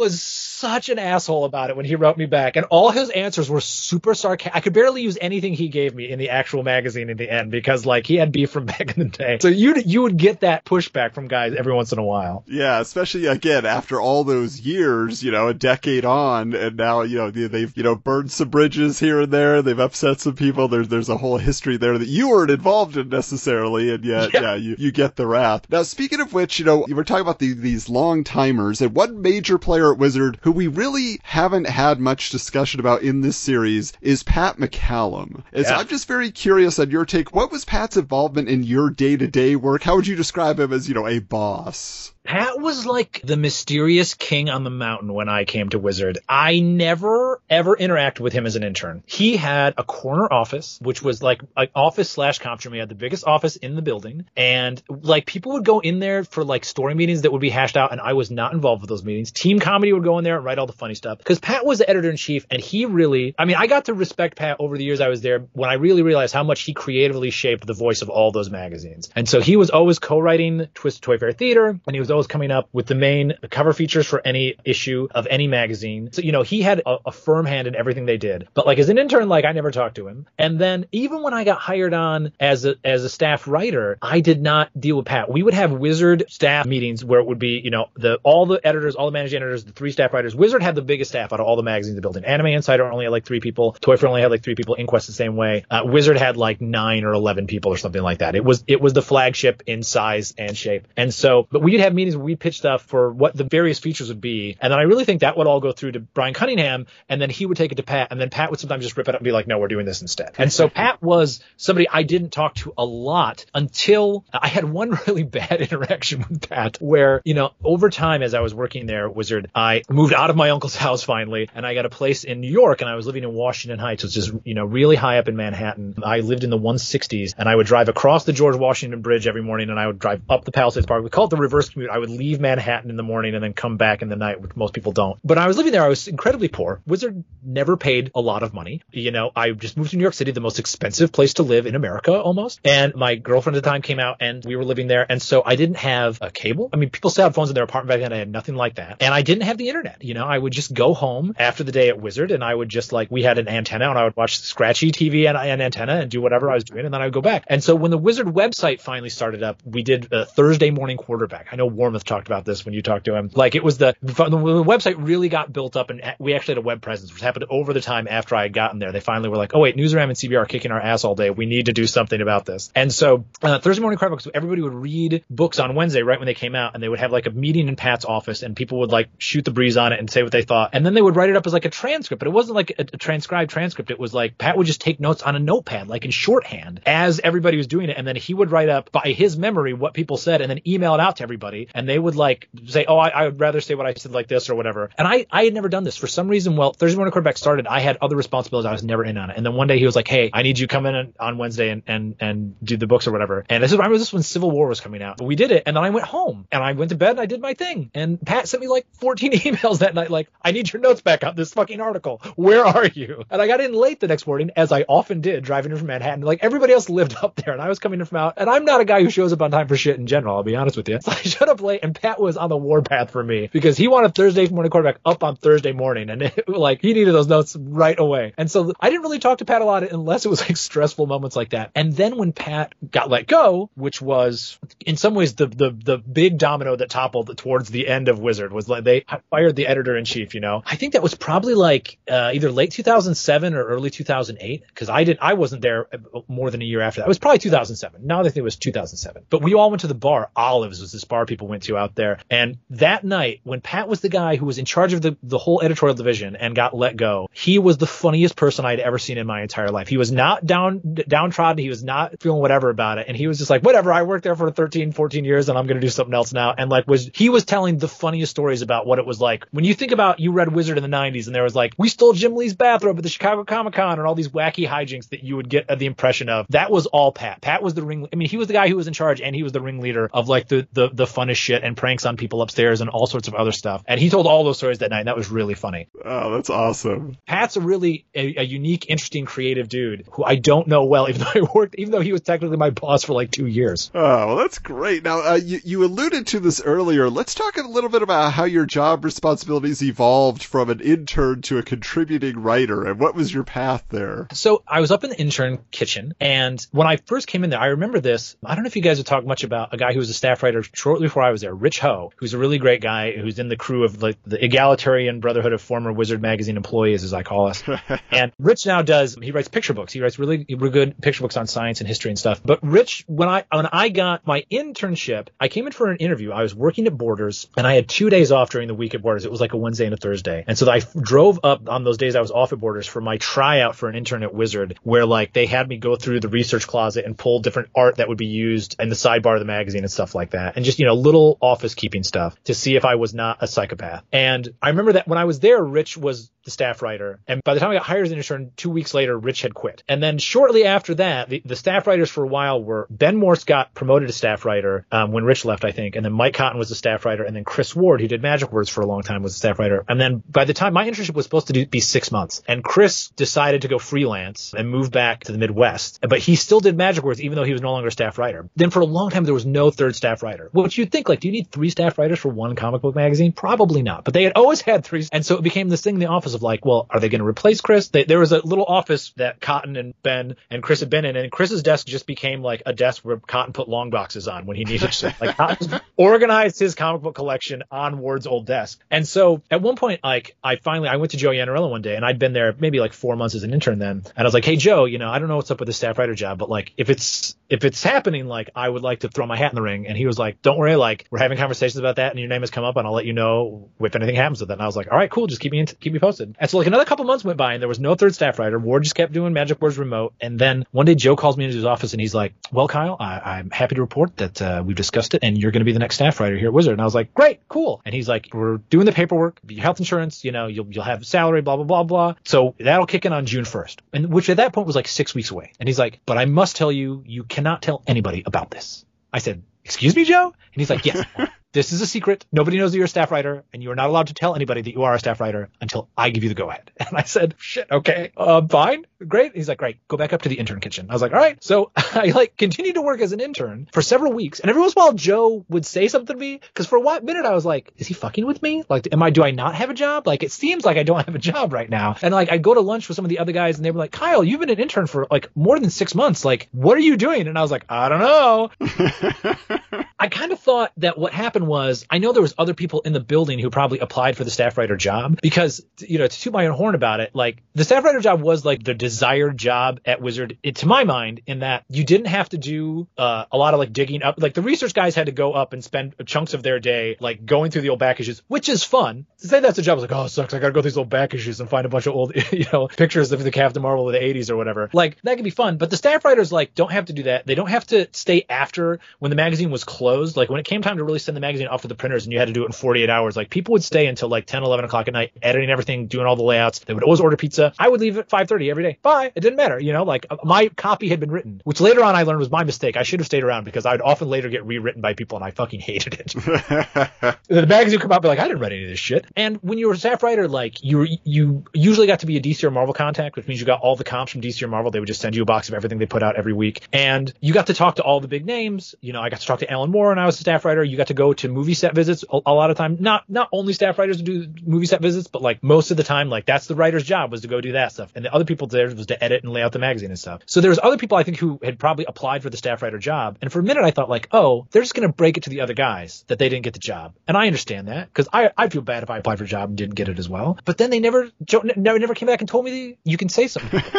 was such an asshole about it when he wrote me back, and all his answers were super sarcastic. I could barely use anything he gave me in the actual magazine in the end because like he had beef from back in the day. So you you would get that pushback from guys every once in a while. Yeah, especially again after all those years, you know, a decade on, and now you know they- they've you know burned some bridges here and there. They've upset some people. There's there's a whole history there that you weren't involved in necessarily, and yet Yeah. yeah, you you get the wrath. Now speaking of which, you know, you were talking about the, these long timers, and one major player at Wizard who we really haven't had much discussion about in this series is Pat McCallum. And so Yeah. I'm just very curious on your take. What was Pat's involvement in your day to day work? How would you describe him as you know a boss? Pat was like the mysterious king on the mountain when I came to Wizard. I never ever interacted with him as an intern. He had a corner office, which was like an office slash conference room. He had the biggest office in the building. And like people would go in there for like story meetings that would be hashed out. And I was not involved with those meetings. Team comedy would go in there and write all the funny stuff because Pat was the editor in chief and he really, I mean, I got to respect Pat over the years I was there when I really realized how much he creatively shaped the voice of all those magazines. And so he was always co-writing Twist ToyFare Theater and he was always coming up with the main cover features for any issue of any magazine. So, you know, he had a, a firm hand in everything they did. But like as an intern, like I never talked to him. And then even when I got hired on as a, as a staff writer, I did not deal with Pat. We would have Wizard staff meetings where it would be, you know, the, all the editors, all the managing editors, the three staff writers. Wizard had the biggest staff out of all the magazines in the building. Anime Insider only had like three people. ToyFare only had like three people. Inquest the same way. Uh, Wizard had like nine or 11 people or something like that. It was, it was the flagship in size and shape. And so, but we'd have meetings we pitch stuff for what the various features would be, and then I really think that would all go through to Brian Cunningham, and then he would take it to Pat, and then Pat would sometimes just rip it up and be like, "No, we're doing this instead." And so Pat was somebody I didn't talk to a lot until I had one really bad interaction with Pat, where you know over time as I was working there Wizard, I moved out of my uncle's house finally, and I got a place in New York, and I was living in Washington Heights, which is you know really high up in Manhattan. I lived in the 160s, and I would drive across the George Washington Bridge every morning, and I would drive up the Palisades Park. We call it the reverse commute. I would leave Manhattan in the morning and then come back in the night, which most people don't. But I was living there. I was incredibly poor. Wizard never paid a lot of money. You know, I just moved to New York City, the most expensive place to live in America almost. And my girlfriend at the time came out and we were living there. And so I didn't have a cable. I mean, people still had phones in their apartment back then. I had nothing like that. And I didn't have the internet. You know, I would just go home after the day at Wizard and I would just like, we had an antenna and I would watch scratchy TV and an antenna and do whatever I was doing. And then I would go back. And so when the Wizard website finally started up, we did a Thursday morning quarterback. I know Warmoth talked about this when you talked to him. Like it was the, the website really got built up and we actually had a web presence, which happened over the time after I had gotten there. They finally were like, oh wait, Newsarama and CBR are kicking our ass all day. We need to do something about this. And so uh, Thursday morning quarterbacks, everybody would read books on Wednesday right when they came out and they would have like a meeting in Pat's office and people would like shoot the breeze on it and say what they thought. And then they would write it up as like a transcript, but it wasn't like a, a transcribed transcript. It was like Pat would just take notes on a notepad, like in shorthand as everybody was doing it. And then he would write up by his memory what people said and then email it out to everybody. And they would like say, oh, I, I would rather say what I said like this or whatever. And I, I had never done this for some reason. Well, Thursday morning quarterback started. I had other responsibilities. I was never in on it. And then one day he was like, hey, I need you come in on Wednesday and, and, and do the books or whatever. And this is, I remember this when Civil War was coming out. But we did it. And then I went home and I went to bed and I did my thing. And Pat sent me like 14 emails that night, like, I need your notes back on this fucking article. Where are you? And I got in late the next morning, as I often did, driving in from Manhattan. Like everybody else lived up there and I was coming in from out. And I'm not a guy who shows up on time for shit in general. I'll be honest with you. So I showed up late and Pat was on the warpath for me because he wanted Thursday morning quarterback up on Thursday morning. And it, like he needed those notes right away. And so I didn't really talk to Pat a lot unless it was like stressful moments like that. And then when Pat got let go, which was in some ways the the the big domino that toppled towards the end of Wizard was like they fired the editor in chief. You know, I think that was probably like uh, either late 2007 or early 2008 because I didn't I wasn't there more than a year after that. It was probably 2007. Now I think it was 2007. But we all went to the bar. Olives was this bar people went to out there. And that night when Pat was the guy who was in charge of the the whole editorial division and got let go, he was the funniest person I'd ever seen in my entire life. He was not down downtrodden. He was not feeling whatever about it. And he was just like, whatever, I worked there for 13, 14 years and I'm going to do something else now. And like was, he was telling the funniest stories about what it was like. When you think about, you read Wizard in the 90s and there was like, we stole Jim Lee's bathrobe at the Chicago Comic Con and all these wacky hijinks that you would get the impression of. That was all Pat. Pat was the ring. I mean, he was the guy who was in charge and he was the ringleader of like the, the, the shit and pranks on people upstairs and all sorts of other stuff. And he told all those stories that night. And that was really funny. Oh, that's awesome. Pat's a really a, a unique, interesting, creative dude who I don't know well, even though I worked, even though he was technically my boss for like two years. Oh, well, that's great. Now, uh, you, you alluded to this earlier. Let's talk a little bit about how your job responsibilities evolved from an intern to a contributing writer, and what was your path there? So I was up in the intern kitchen, and when I first came in there, I remember this. I don't know if you guys would talk much about a guy who was a staff writer shortly before I was there, Rich Ho, who's a really great guy who's in the crew of like the egalitarian brotherhood of former Wizard magazine employees, as I call us. and Rich now does he writes picture books. He writes really, really good picture books on science and history and stuff. But Rich, when I when I got my internship, I came in for an interview. I was working at Borders, and I had two days off during the week at Borders. It was like a Wednesday and a Thursday, and so I drove up on those days I was off at Borders for my tryout for an intern at Wizard, where like they had me go through the research closet and pull different art that would be used in the sidebar of the magazine and stuff like that, and just you know little office keeping stuff to see if I was not a psychopath. And I remember that when I was there, Rich was the staff writer. And by the time I got hired as an intern, two weeks later, Rich had quit. And then shortly after that, the, the staff writers for a while were Ben Morse got promoted to staff writer um, when Rich left, I think. And then Mike Cotton was the staff writer. And then Chris Ward, who did Magic Words for a long time, was the staff writer. And then by the time my internship was supposed to do, be six months, and Chris decided to go freelance and move back to the Midwest. But he still did Magic Words, even though he was no longer a staff writer. Then for a long time, there was no third staff writer. Which you'd think, like, do you need three staff writers for one comic book magazine? Probably not. But they had always had three. And so it became this thing in the office of like, well, are they going to replace Chris? They, there was a little office that Cotton and Ben and Chris had been in, and Chris's desk just became like a desk where Cotton put long boxes on when he needed to. Like Cotton organized his comic book collection on Ward's old desk. And so at one point, like I finally I went to Joe Yanarella one day, and I'd been there maybe like four months as an intern then, and I was like, hey Joe, you know, I don't know what's up with the staff writer job, but like if it's if it's happening, like I would like to throw my hat in the ring. And he was like, don't worry, like like, we're having conversations about that, and your name has come up, and I'll let you know if anything happens with that. And I was like, all right, cool, just keep me in, keep me posted. And so like another couple months went by, and there was no third staff writer. Ward just kept doing Magic Words remote, and then one day Joe calls me into his office, and he's like, well, Kiel, I, I'm happy to report that uh, we've discussed it, and you're going to be the next staff writer here at Wizard. And I was like, great, cool. And he's like, we're doing the paperwork, your health insurance, you know, you'll you'll have salary, blah blah blah blah. So that'll kick in on June 1st, and which at that point was like six weeks away. And he's like, but I must tell you, you cannot tell anybody about this. I said, excuse me, Joe? And he's like, yes. This is a secret. Nobody knows that you're a staff writer, and you are not allowed to tell anybody that you are a staff writer until I give you the go ahead. And I said, shit, okay, uh, fine, great. He's like, great, go back up to the intern kitchen. I was like, all right. So I like continued to work as an intern for several weeks, and every once in a while Joe would say something to me because for a minute I was like, is he fucking with me? Like, am I? Do I not have a job? Like, it seems like I don't have a job right now. And like, I'd go to lunch with some of the other guys, and they were like, Kiel, you've been an intern for like more than six months. Like, what are you doing? And I was like, I don't know. I kind of thought that what happened was I know there was other people in the building who probably applied for the staff writer job because you know to toot my own horn about it, like the staff writer job was like the desired job at Wizard it, to my mind in that you didn't have to do uh, a lot of like digging up like the research guys had to go up and spend chunks of their day like going through the old back issues, which is fun. To say that's a job, I was like, oh, it sucks. I gotta go through these old back issues and find a bunch of old you know pictures of the Captain Marvel of the 80s or whatever. Like that can be fun, but the staff writers like don't have to do that. They don't have to stay after when the magazine was closed. Like when it came time to really send the magazine off to the printers and you had to do it in 48 hours, like people would stay until like 10, 11 o'clock at night, editing everything, doing all the layouts. They would always order pizza. I would leave at 5:30 every day. Bye. It didn't matter, you know. Like uh, my copy had been written, which later on I learned was my mistake. I should have stayed around because I'd often later get rewritten by people and I fucking hated it. the magazine would come out and be like, I didn't write any of this shit. And when you were a staff writer, like you you usually got to be a DC or Marvel contact, which means you got all the comps from DC or Marvel. They would just send you a box of everything they put out every week, and you got to talk to all the big names. You know, I got to talk to Alan Moore when I was a staff writer. You got to go to movie set visits a, a lot of time. Not not only staff writers do movie set visits, but like most of the time, like that's the writer's job was to go do that stuff, and the other people there was to edit and lay out the magazine and stuff. So there was other people I think who had probably applied for the staff writer job, and for a minute I thought like, oh, they're just gonna break it to the other guys that they didn't get the job, and I understand that because I I feel bad if I applied for a job and didn't get it as well. But then they never never never came back and told me you can say something.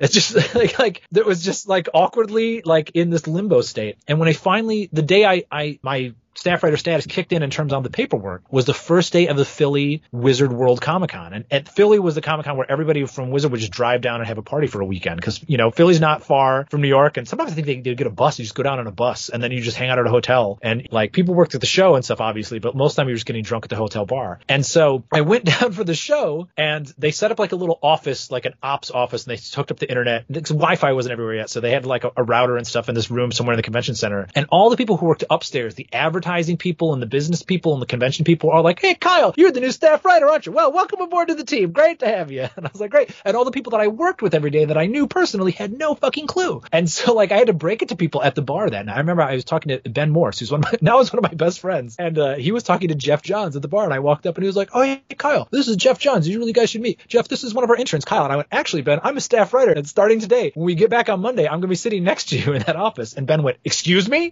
It's just like like there was just like awkwardly like in this limbo state. And when I finally the day I I my staff writer status kicked in in terms of the paperwork was the first day of the Philly Wizard World Comic Con. And at Philly was the Comic Con where everybody from Wizard would just drive down and have a party for a weekend because, you know, Philly's not far from New York. And sometimes I think they, they get a bus. You just go down on a bus and then you just hang out at a hotel. And like people worked at the show and stuff, obviously, but most of the time you're just getting drunk at the hotel bar. And so I went down for the show and they set up like a little office, like an ops office, and they hooked up the internet. Wi-Fi wasn't everywhere yet. So they had like a, a router and stuff in this room somewhere in the convention center. And all the people who worked upstairs, the advertising people and the business people and the convention people are like, Hey, Kiel, you're the new staff writer, aren't you? Well, welcome aboard to the team. Great to have you. And I was like, great. And all the people that I worked with every day that I knew personally had no fucking clue. And so like I had to break it to people at the bar night. I remember I was talking to Ben Morse, who's one of my, now is one of my best friends. And uh, he was talking to Geoff Johns at the bar and I walked up and he was like, Oh, hey, Kiel, this is Geoff Johns. You really guys should meet. Jeff, this is one of our interns, Kiel. And I went, actually, Ben, I'm a staff writer and starting today. When we get back on Monday, I'm going to be sitting next to you in that office. And Ben went, excuse me?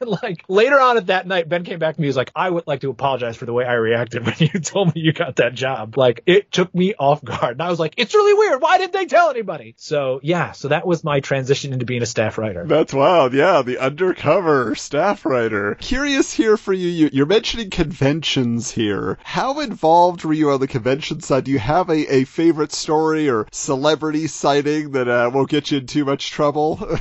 And like later on at that night, Ben came back to me. He was like, I would like to apologize for the way I reacted when you told me you got that job. Like it took me off guard. And I was like, it's really weird. Why didn't they tell anybody? So yeah, so that was my transition into being a staff writer. That's wild. Yeah, the undercover staff writer. Curious here for you. You're mentioning conventions here. How involved were you on the convention side? Do you have a, a favorite story or celebrity sighting that uh, won't get you in too much trouble?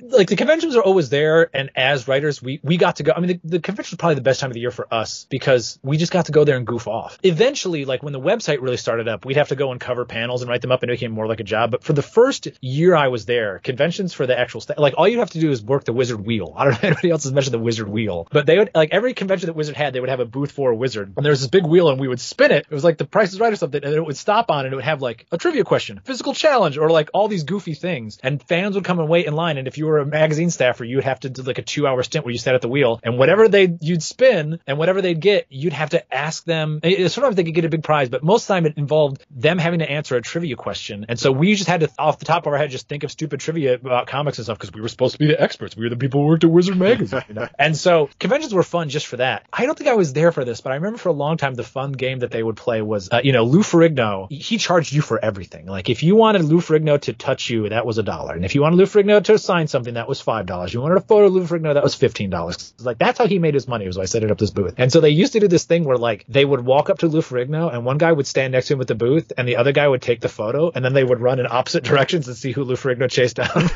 like the conventions are always there, and as writers, we we got to go. I mean, the, the convention was probably the best time of the year for us because we just got to go there and goof off. Eventually, like when the website really started up, we'd have to go and cover panels and write them up, and it became more like a job. But for the first year I was there, conventions for the actual staff, like all you have to do is work the Wizard Wheel. I don't know if anybody else has mentioned the Wizard Wheel, but they would like every convention that Wizard had, they would have a booth for a wizard, and there was this big wheel, and we would spin it. It was like the Price is Right or something, and it would stop on, and it would have like a trivia question, physical challenge, or like all these goofy things, and fans would come and wait in line, and if you were a magazine staffer, you'd have to do like a two hour stint where you sat at the wheel and whatever they you'd spin and whatever they'd get, you'd have to ask them. Sometimes they could get a big prize, but most of the time it involved them having to answer a trivia question. And so we just had to, off the top of our head, just think of stupid trivia about comics and stuff because we were supposed to be the experts. We were the people who worked at Wizard Magazine. You know? and so conventions were fun just for that. I don't think I was there for this, but I remember for a long time the fun game that they would play was, uh, you know, Lou Ferrigno. He charged you for everything. Like if you wanted Lou Ferrigno to touch you, that was a dollar, and if you wanted Lou Ferrigno to sign something that was five dollars. You wanted a photo of Lou Ferrigno that was fifteen dollars. Like that's how he made his money was by setting up this booth. And so they used to do this thing where like they would walk up to Lou Ferrigno and one guy would stand next to him with the booth and the other guy would take the photo and then they would run in opposite directions and see who Lou Ferrigno chased down.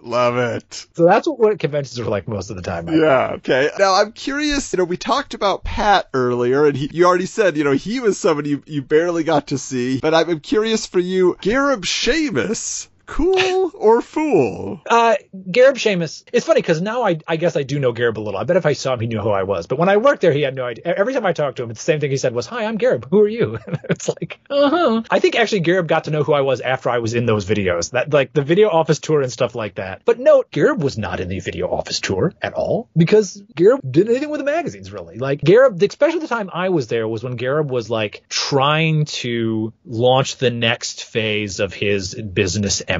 Love it. So that's what, what conventions are like most of the time. Yeah. Okay. Now I'm curious. You know, we talked about Pat earlier, and he, you already said, you know, he was somebody you, you barely got to see. But I'm curious for you, Gareb Shamus cool or fool? Uh, Gareb Shamus. It's funny because now I, I guess I do know Gareb a little. I bet if I saw him, he knew who I was. But when I worked there, he had no idea. Every time I talked to him, the same thing he said was, "Hi, I'm Gareb. Who are you?" it's like, uh huh. I think actually Gareb got to know who I was after I was in those videos. That like the video office tour and stuff like that. But note, Gareb was not in the video office tour at all because Gareb did anything with the magazines really. Like Gareb, especially the time I was there was when Gareb was like trying to launch the next phase of his business empire.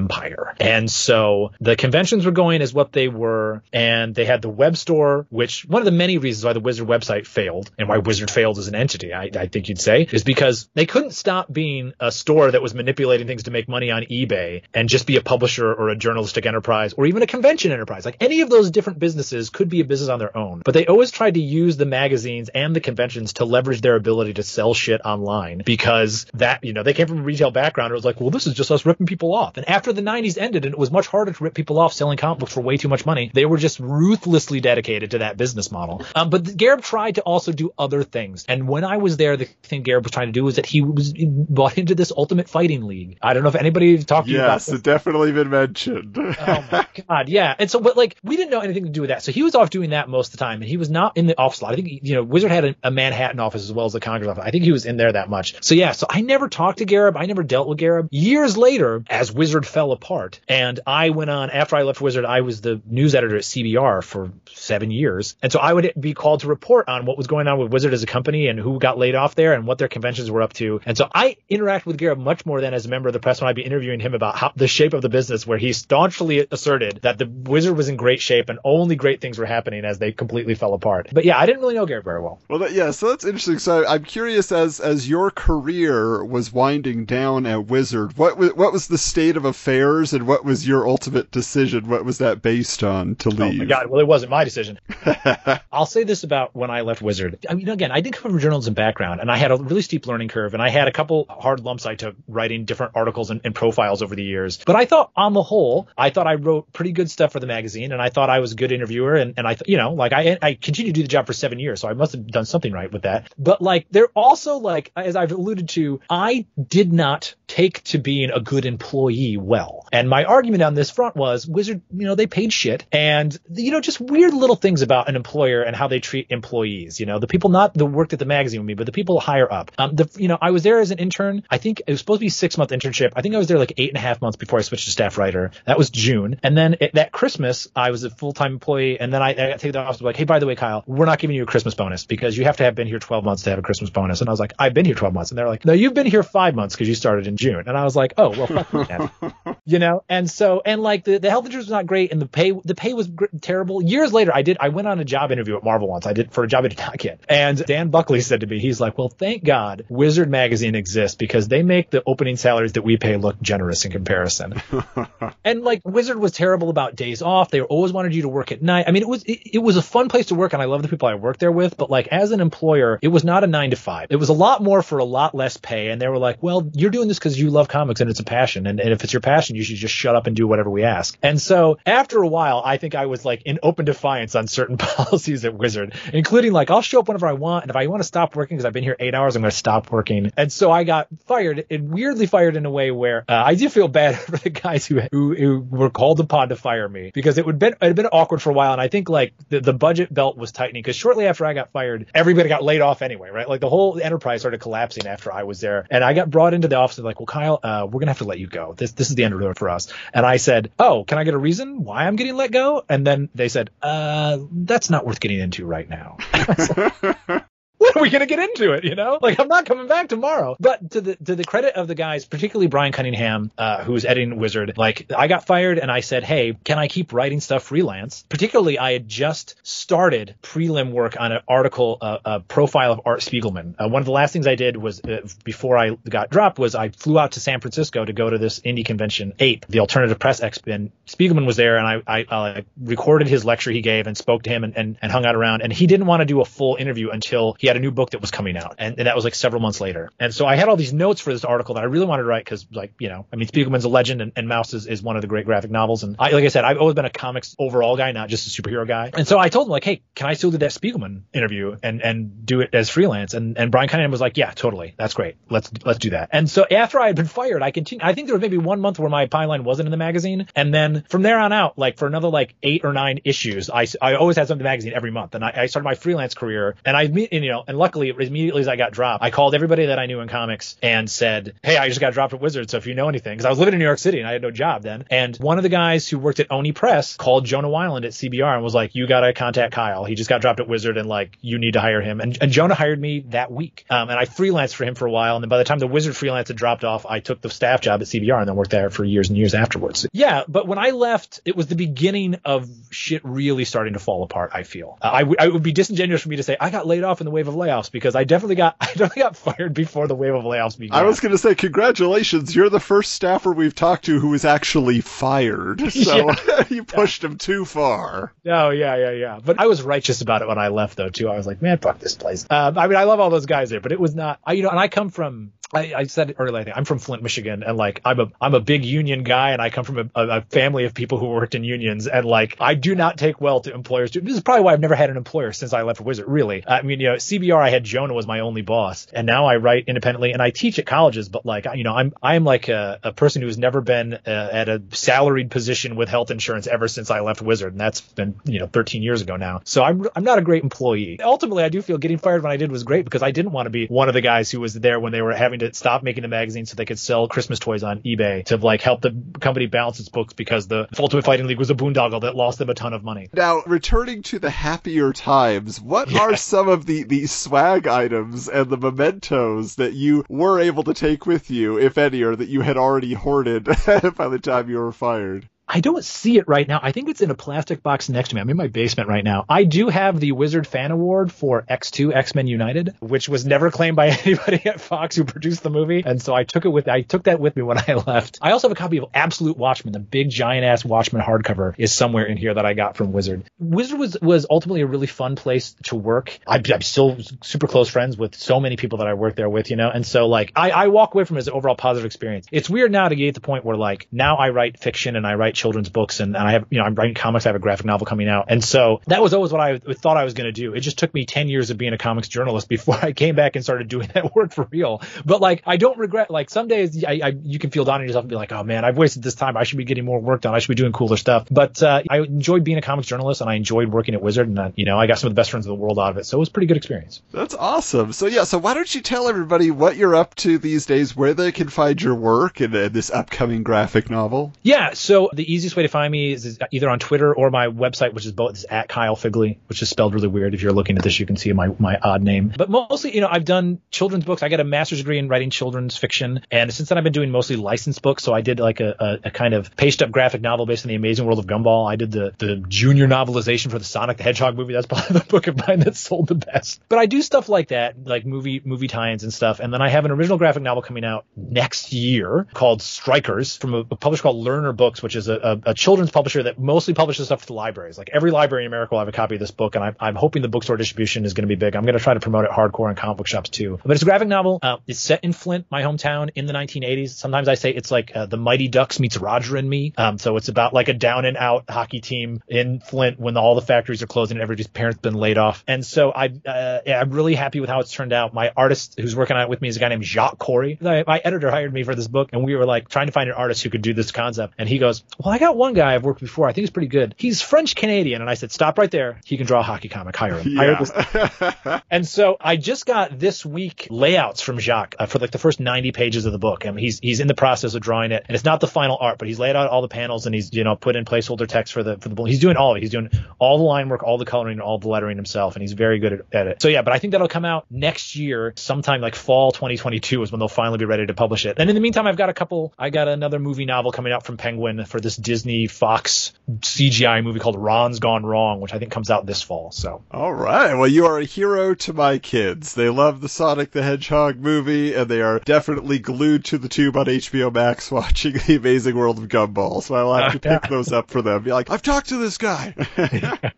And and so the conventions were going as what they were, and they had the web store, which one of the many reasons why the Wizard website failed and why Wizard failed as an entity, I, I think you'd say, is because they couldn't stop being a store that was manipulating things to make money on eBay and just be a publisher or a journalistic enterprise or even a convention enterprise. Like any of those different businesses could be a business on their own, but they always tried to use the magazines and the conventions to leverage their ability to sell shit online because that, you know, they came from a retail background. It was like, well, this is just us ripping people off. And after the 90s ended, and it was much harder to rip people off selling comic books for way too much money. They were just ruthlessly dedicated to that business model. Um, but Gareb tried to also do other things. And when I was there, the thing Gareb was trying to do was that he was bought into this Ultimate Fighting League. I don't know if anybody talked to yes, you about Yes, this. it definitely been mentioned. oh my god, yeah. And so, but like, we didn't know anything to do with that. So he was off doing that most of the time, and he was not in the office a lot. I think you know, Wizard had a, a Manhattan office as well as the Congers office. I think he was in there that much. So yeah, so I never talked to Gareb. I never dealt with Gareb. Years later, as Wizard fell apart, and I went on after I left Wizard, I was the news editor at CBR for seven years. And so I would be called to report on what was going on with Wizard as a company and who got laid off there and what their conventions were up to. And so I interact with Gareb much more than as a member of the press when I'd be interviewing him about how the shape of the business, where he staunchly asserted that the Wizard was in great shape and only great things were happening as they completely fell apart. But yeah, I didn't really know Gareb very well. Well, that, yeah, so that's interesting. So I'm curious as as your career was winding down at Wizard, what what was the state of affairs and what was your ultimate decision? What was that based on to leave? Oh my god! Well, it wasn't my decision. I'll say this about when I left Wizard. I mean, again, I didn't come from a journalism background, and I had a really steep learning curve, and I had a couple hard lumps I took writing different articles and, and profiles over the years. But I thought, on the whole, I thought I wrote pretty good stuff for the magazine, and I thought I was a good interviewer, and, and I, th- you know, like I, I continued to do the job for seven years, so I must have done something right with that. But like, they're also like, as I've alluded to, I did not take to being a good employee well, and my argument on this front was Wizard, you know, they paid shit, and you know, just weird little things about an employer and how they treat employees. You know, the people not the worked at the magazine with me, but the people higher up. Um, the you know, I was there as an intern. I think it was supposed to be six month internship. I think I was there like eight and a half months before I switched to staff writer. That was June, and then it, that Christmas I was a full time employee, and then I, I got taken to the office like, hey, by the way, Kiel, we're not giving you a Christmas bonus because you have to have been here 12 months to have a Christmas bonus. And I was like, I've been here 12 months, and they're like, no, you've been here five months because you started in June. And I was like, oh well, fuck. you know, and so and like the, the health insurance was not great, and the pay the pay was gr- terrible. Years later, I did I went on a job interview at Marvel once. I did for a job I did not get, and Dan Buckley said to me, he's like, well, thank God Wizard Magazine exists because they make the opening salaries that we pay look generous in comparison. and like Wizard was terrible about days off. They always wanted you to work at night. I mean, it was it, it was a fun place to work, and I love the people I worked there with. But like as an employer, it was not a nine to five. It was a lot more for a lot less pay. And they were like, well, you're doing this because you love comics and it's a passion, and, and if it's your passion, you should just shut up and do whatever we ask. And so after a while, I think I was like in open defiance on certain policies at Wizard, including like I'll show up whenever I want, and if I want to stop working because I've been here eight hours, I'm going to stop working. And so I got fired, and weirdly fired in a way where uh, I do feel bad for the guys who, who who were called upon to fire me because it would been it had been awkward for a while, and I think like the, the budget belt was tightening because shortly after I got fired, everybody got laid off anyway, right? Like the whole enterprise started collapsing after I was there, and I got brought into the office and like, well, Kiel, uh, we're gonna have to let you go. This this is the road for us. And I said, oh, can I get a reason why I'm getting let go? And then they said, uh, that's not worth getting into right now. when are we going to get into it? You know, like I'm not coming back tomorrow. But to the to the credit of the guys, particularly Brian Cunningham, uh, who's editing Wizard, like I got fired and I said, hey, can I keep writing stuff freelance? Particularly, I had just started prelim work on an article, uh, a profile of Art Spiegelman. Uh, one of the last things I did was uh, before I got dropped was I flew out to San Francisco to go to this indie convention, APE, the Alternative Press Expo. And Spiegelman was there, and I, I, I recorded his lecture he gave and spoke to him and, and, and hung out around. And he didn't want to do a full interview until he had a new book that was coming out, and, and that was like several months later. And so I had all these notes for this article that I really wanted to write because, like, you know, I mean, Spiegelman's a legend, and, and Maus is, is one of the great graphic novels. And I, like I said, I've always been a comics overall guy, not just a superhero guy. And so I told him like, hey, can I still do that Spiegelman interview and and do it as freelance? And and Brian Cunningham was like, yeah, totally, that's great, let's let's do that. And so after I had been fired, I continued. I think there was maybe one month where my byline wasn't in the magazine, and then from there on out, like for another like eight or nine issues, I I always had something in the magazine every month, and I, I started my freelance career, and I and, you know, and luckily immediately as I got dropped, I called everybody that I knew in comics and said, hey, I just got dropped at Wizard, so if you know anything, because I was living in New York City and I had no job then, and one of the guys who worked at Oni Press called Jonah Weiland at CBR and was like, you gotta contact Kiel. He just got dropped at Wizard, and like you need to hire him. And, and Jonah hired me that week, um, and I freelanced for him for a while, and then by the time the Wizard freelance had dropped off, I took the staff job at CBR and then worked there for years and years afterwards. Yeah, but when I left, it was the beginning of shit really starting to fall apart. I feel uh, I, w- I would be disingenuous for me to say I got laid off in the wave of layoffs because I definitely got I definitely got fired before the wave of layoffs began. I was going to say congratulations, you're the first staffer we've talked to who was actually fired. So Yeah. you pushed him too far. Oh yeah, yeah, yeah. But I was righteous about it when I left, though. Too. I was like, man, fuck this place. Um, I mean, I love all those guys there, but it was not. I, you know, and I come from. I, I said earlier. I think I'm from Flint, Michigan, and like I'm a I'm a big union guy, and I come from a, a, family of people who worked in unions, and like I do not take well to employers. This is probably why I've never had an employer since I left Wizard. Really, I mean, you know, CBR, I had Jonah was my only boss, and now I write independently, and I teach at colleges. But like, you know, I'm I'm like a, a person who's never been uh, at a salaried position with health insurance ever since I left Wizard, and that's been you know 13 years ago now. So I'm I'm not a great employee. Ultimately, I do feel getting fired when I did was great because I didn't want to be one of the guys who was there when they were having to stop making the magazine so they could sell Christmas toys on eBay to like help the company balance its books because the Ultimate Fighting League was a boondoggle that lost them a ton of money. Now, returning to the happier times, what Yeah. are some of the, the swag items and the mementos that you were able to take with you, if any, or that you had already hoarded by the time you were fired? I don't see it right now. I think it's in a plastic box next to me. I'm in my basement right now. I do have the Wizard Fan Award for X2 X-Men United, which was never claimed by anybody at Fox who produced the movie. And so I took it with I took that with me when I left. I also have a copy of Absolute Watchmen, the big giant ass Watchmen hardcover is somewhere in here that I got from Wizard. Wizard was was ultimately a really fun place to work. I, I'm still super close friends with so many people that I work there with, you know. And so like I, I walk away from it as an overall positive experience. It's weird now to get to the point where like now I write fiction and I write children's books and, and I have you know I'm writing comics. I have a graphic novel coming out, and so that was always what I thought I was going to do. It just took me ten years of being a comics journalist before I came back and started doing that work for real. But like I don't regret. Like some days I, I you can feel down on yourself and be like, oh man, I've wasted this time. I should be getting more work done. I should be doing cooler stuff. But uh, I enjoyed being a comics journalist and I enjoyed working at Wizard, and uh, you know I got some of the best friends in the world out of it. So it was a pretty good experience. That's awesome. So yeah, so why don't you tell everybody what you're up to these days, where they can find your work and uh, this upcoming graphic novel? Yeah, so the easiest way to find me is, is either on Twitter or my website, which is both is at Kiel Phegley, which is spelled really weird. If you're looking at this, you can see my my odd name. But mostly, you know, I've done children's books. I got a master's degree in writing children's fiction, and since then I've been doing mostly licensed books. So I did like a, a, a kind of paged up graphic novel based on the Amazing World of Gumball. I did the the junior novelization for the Sonic the Hedgehog movie. That's probably the book of mine that sold the best. But I do stuff like that, like movie movie tie-ins and stuff. And then I have an original graphic novel coming out next year called Strikers from a, a publisher called Learner Books, which is a, a, a children's publisher that mostly publishes stuff to libraries. Like every library in America will have a copy of this book, and I'm, I'm hoping the bookstore distribution is going to be big. I'm going to try to promote it hardcore in comic book shops too. But it's a graphic novel. Uh, it's set in Flint, my hometown, in the 1980s. Sometimes I say it's like uh, the Mighty Ducks meets Roger and Me. Um, so it's about like a down and out hockey team in Flint when all the factories are closing and everybody's parents been laid off. And so I, uh, yeah, I'm really happy with how it's turned out. My artist who's working on it with me is a guy named Jacques Corey. My, my editor hired me for this book, and we were like trying to find an artist who could do this concept. And he goes, "Well, well, I got one guy I've worked with before. I think he's pretty good. He's French Canadian. And I said, stop right there. He can draw a hockey comic. Hire him. Hire this. and so I just got this week layouts from Jacques uh, for like the first 90 pages of the book. I mean, he's, he's in the process of drawing it and it's not the final art, but he's laid out all the panels and he's, you know, put in placeholder text for the, for the, book. he's doing all of it. He's doing all the line work, all the coloring and all the lettering himself. And he's very good at, at it. So yeah, but I think that'll come out next year, sometime like fall 2022 is when they'll finally be ready to publish it. And in the meantime, I've got a couple, I got another movie novel coming out from Penguin for this Disney Fox CGI movie called Ron's Gone Wrong, which I think comes out this fall. So. All right. Well, you are a hero to my kids. They love the Sonic the Hedgehog movie and they are definitely glued to the tube on HBO Max watching The Amazing World of Gumball. So I'll have to pick those up for them. Be like, I've talked to this guy.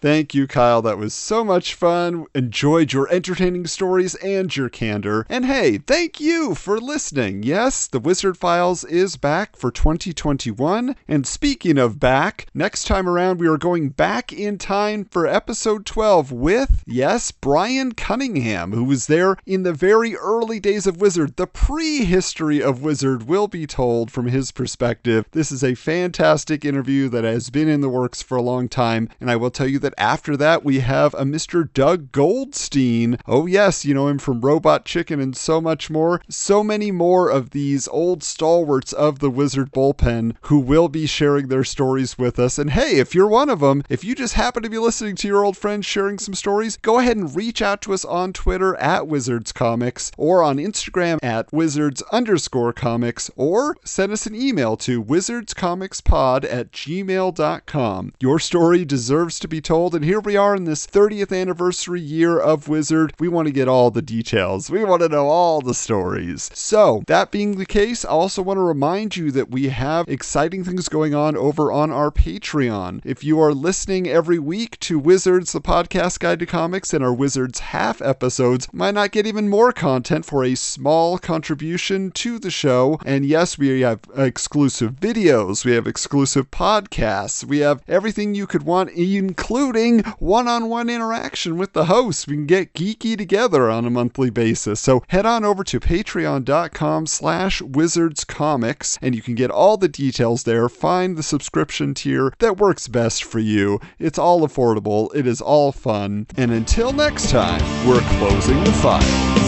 Thank you, Kiel. That was so much fun. Enjoyed your entertaining stories and your candor. And hey, thank you for listening. Yes, the Wizard Files is back for 2021. And speaking of back, next time around we are going back in time for episode 12 with, yes, Brian Cunningham, who was there in the very early days of Wizard. The prehistory of Wizard will be told from his perspective. This is a fantastic interview that has been in the works for a long time, and I will tell you that that after that we have a Mr. Doug Goldstein. Oh, yes, you know him from Robot Chicken and so much more. So many more of these old stalwarts of the Wizard Bullpen who will be sharing their stories with us. And hey, if you're one of them, if you just happen to be listening to your old friends sharing some stories, go ahead and reach out to us on Twitter at Wizards Comics or on Instagram at Wizards underscore comics or send us an email to wizardscomicspod at gmail.com. Your story deserves to be told and here we are in this 30th anniversary year of Wizard. We want to get all the details, we want to know all the stories. So, that being the case, I also want to remind you that we have exciting things going on over on our Patreon. If you are listening every week to Wizards, the podcast guide to comics, and our Wizards half episodes, might not get even more content for a small contribution to the show. And yes, we have exclusive videos, we have exclusive podcasts, we have everything you could want, including including one-on-one interaction with the host. We can get geeky together on a monthly basis. So head on over to patreon.com slash wizardscomics and you can get all the details there. Find the subscription tier that works best for you. It's all affordable. It is all fun. And until next time, we're closing the files.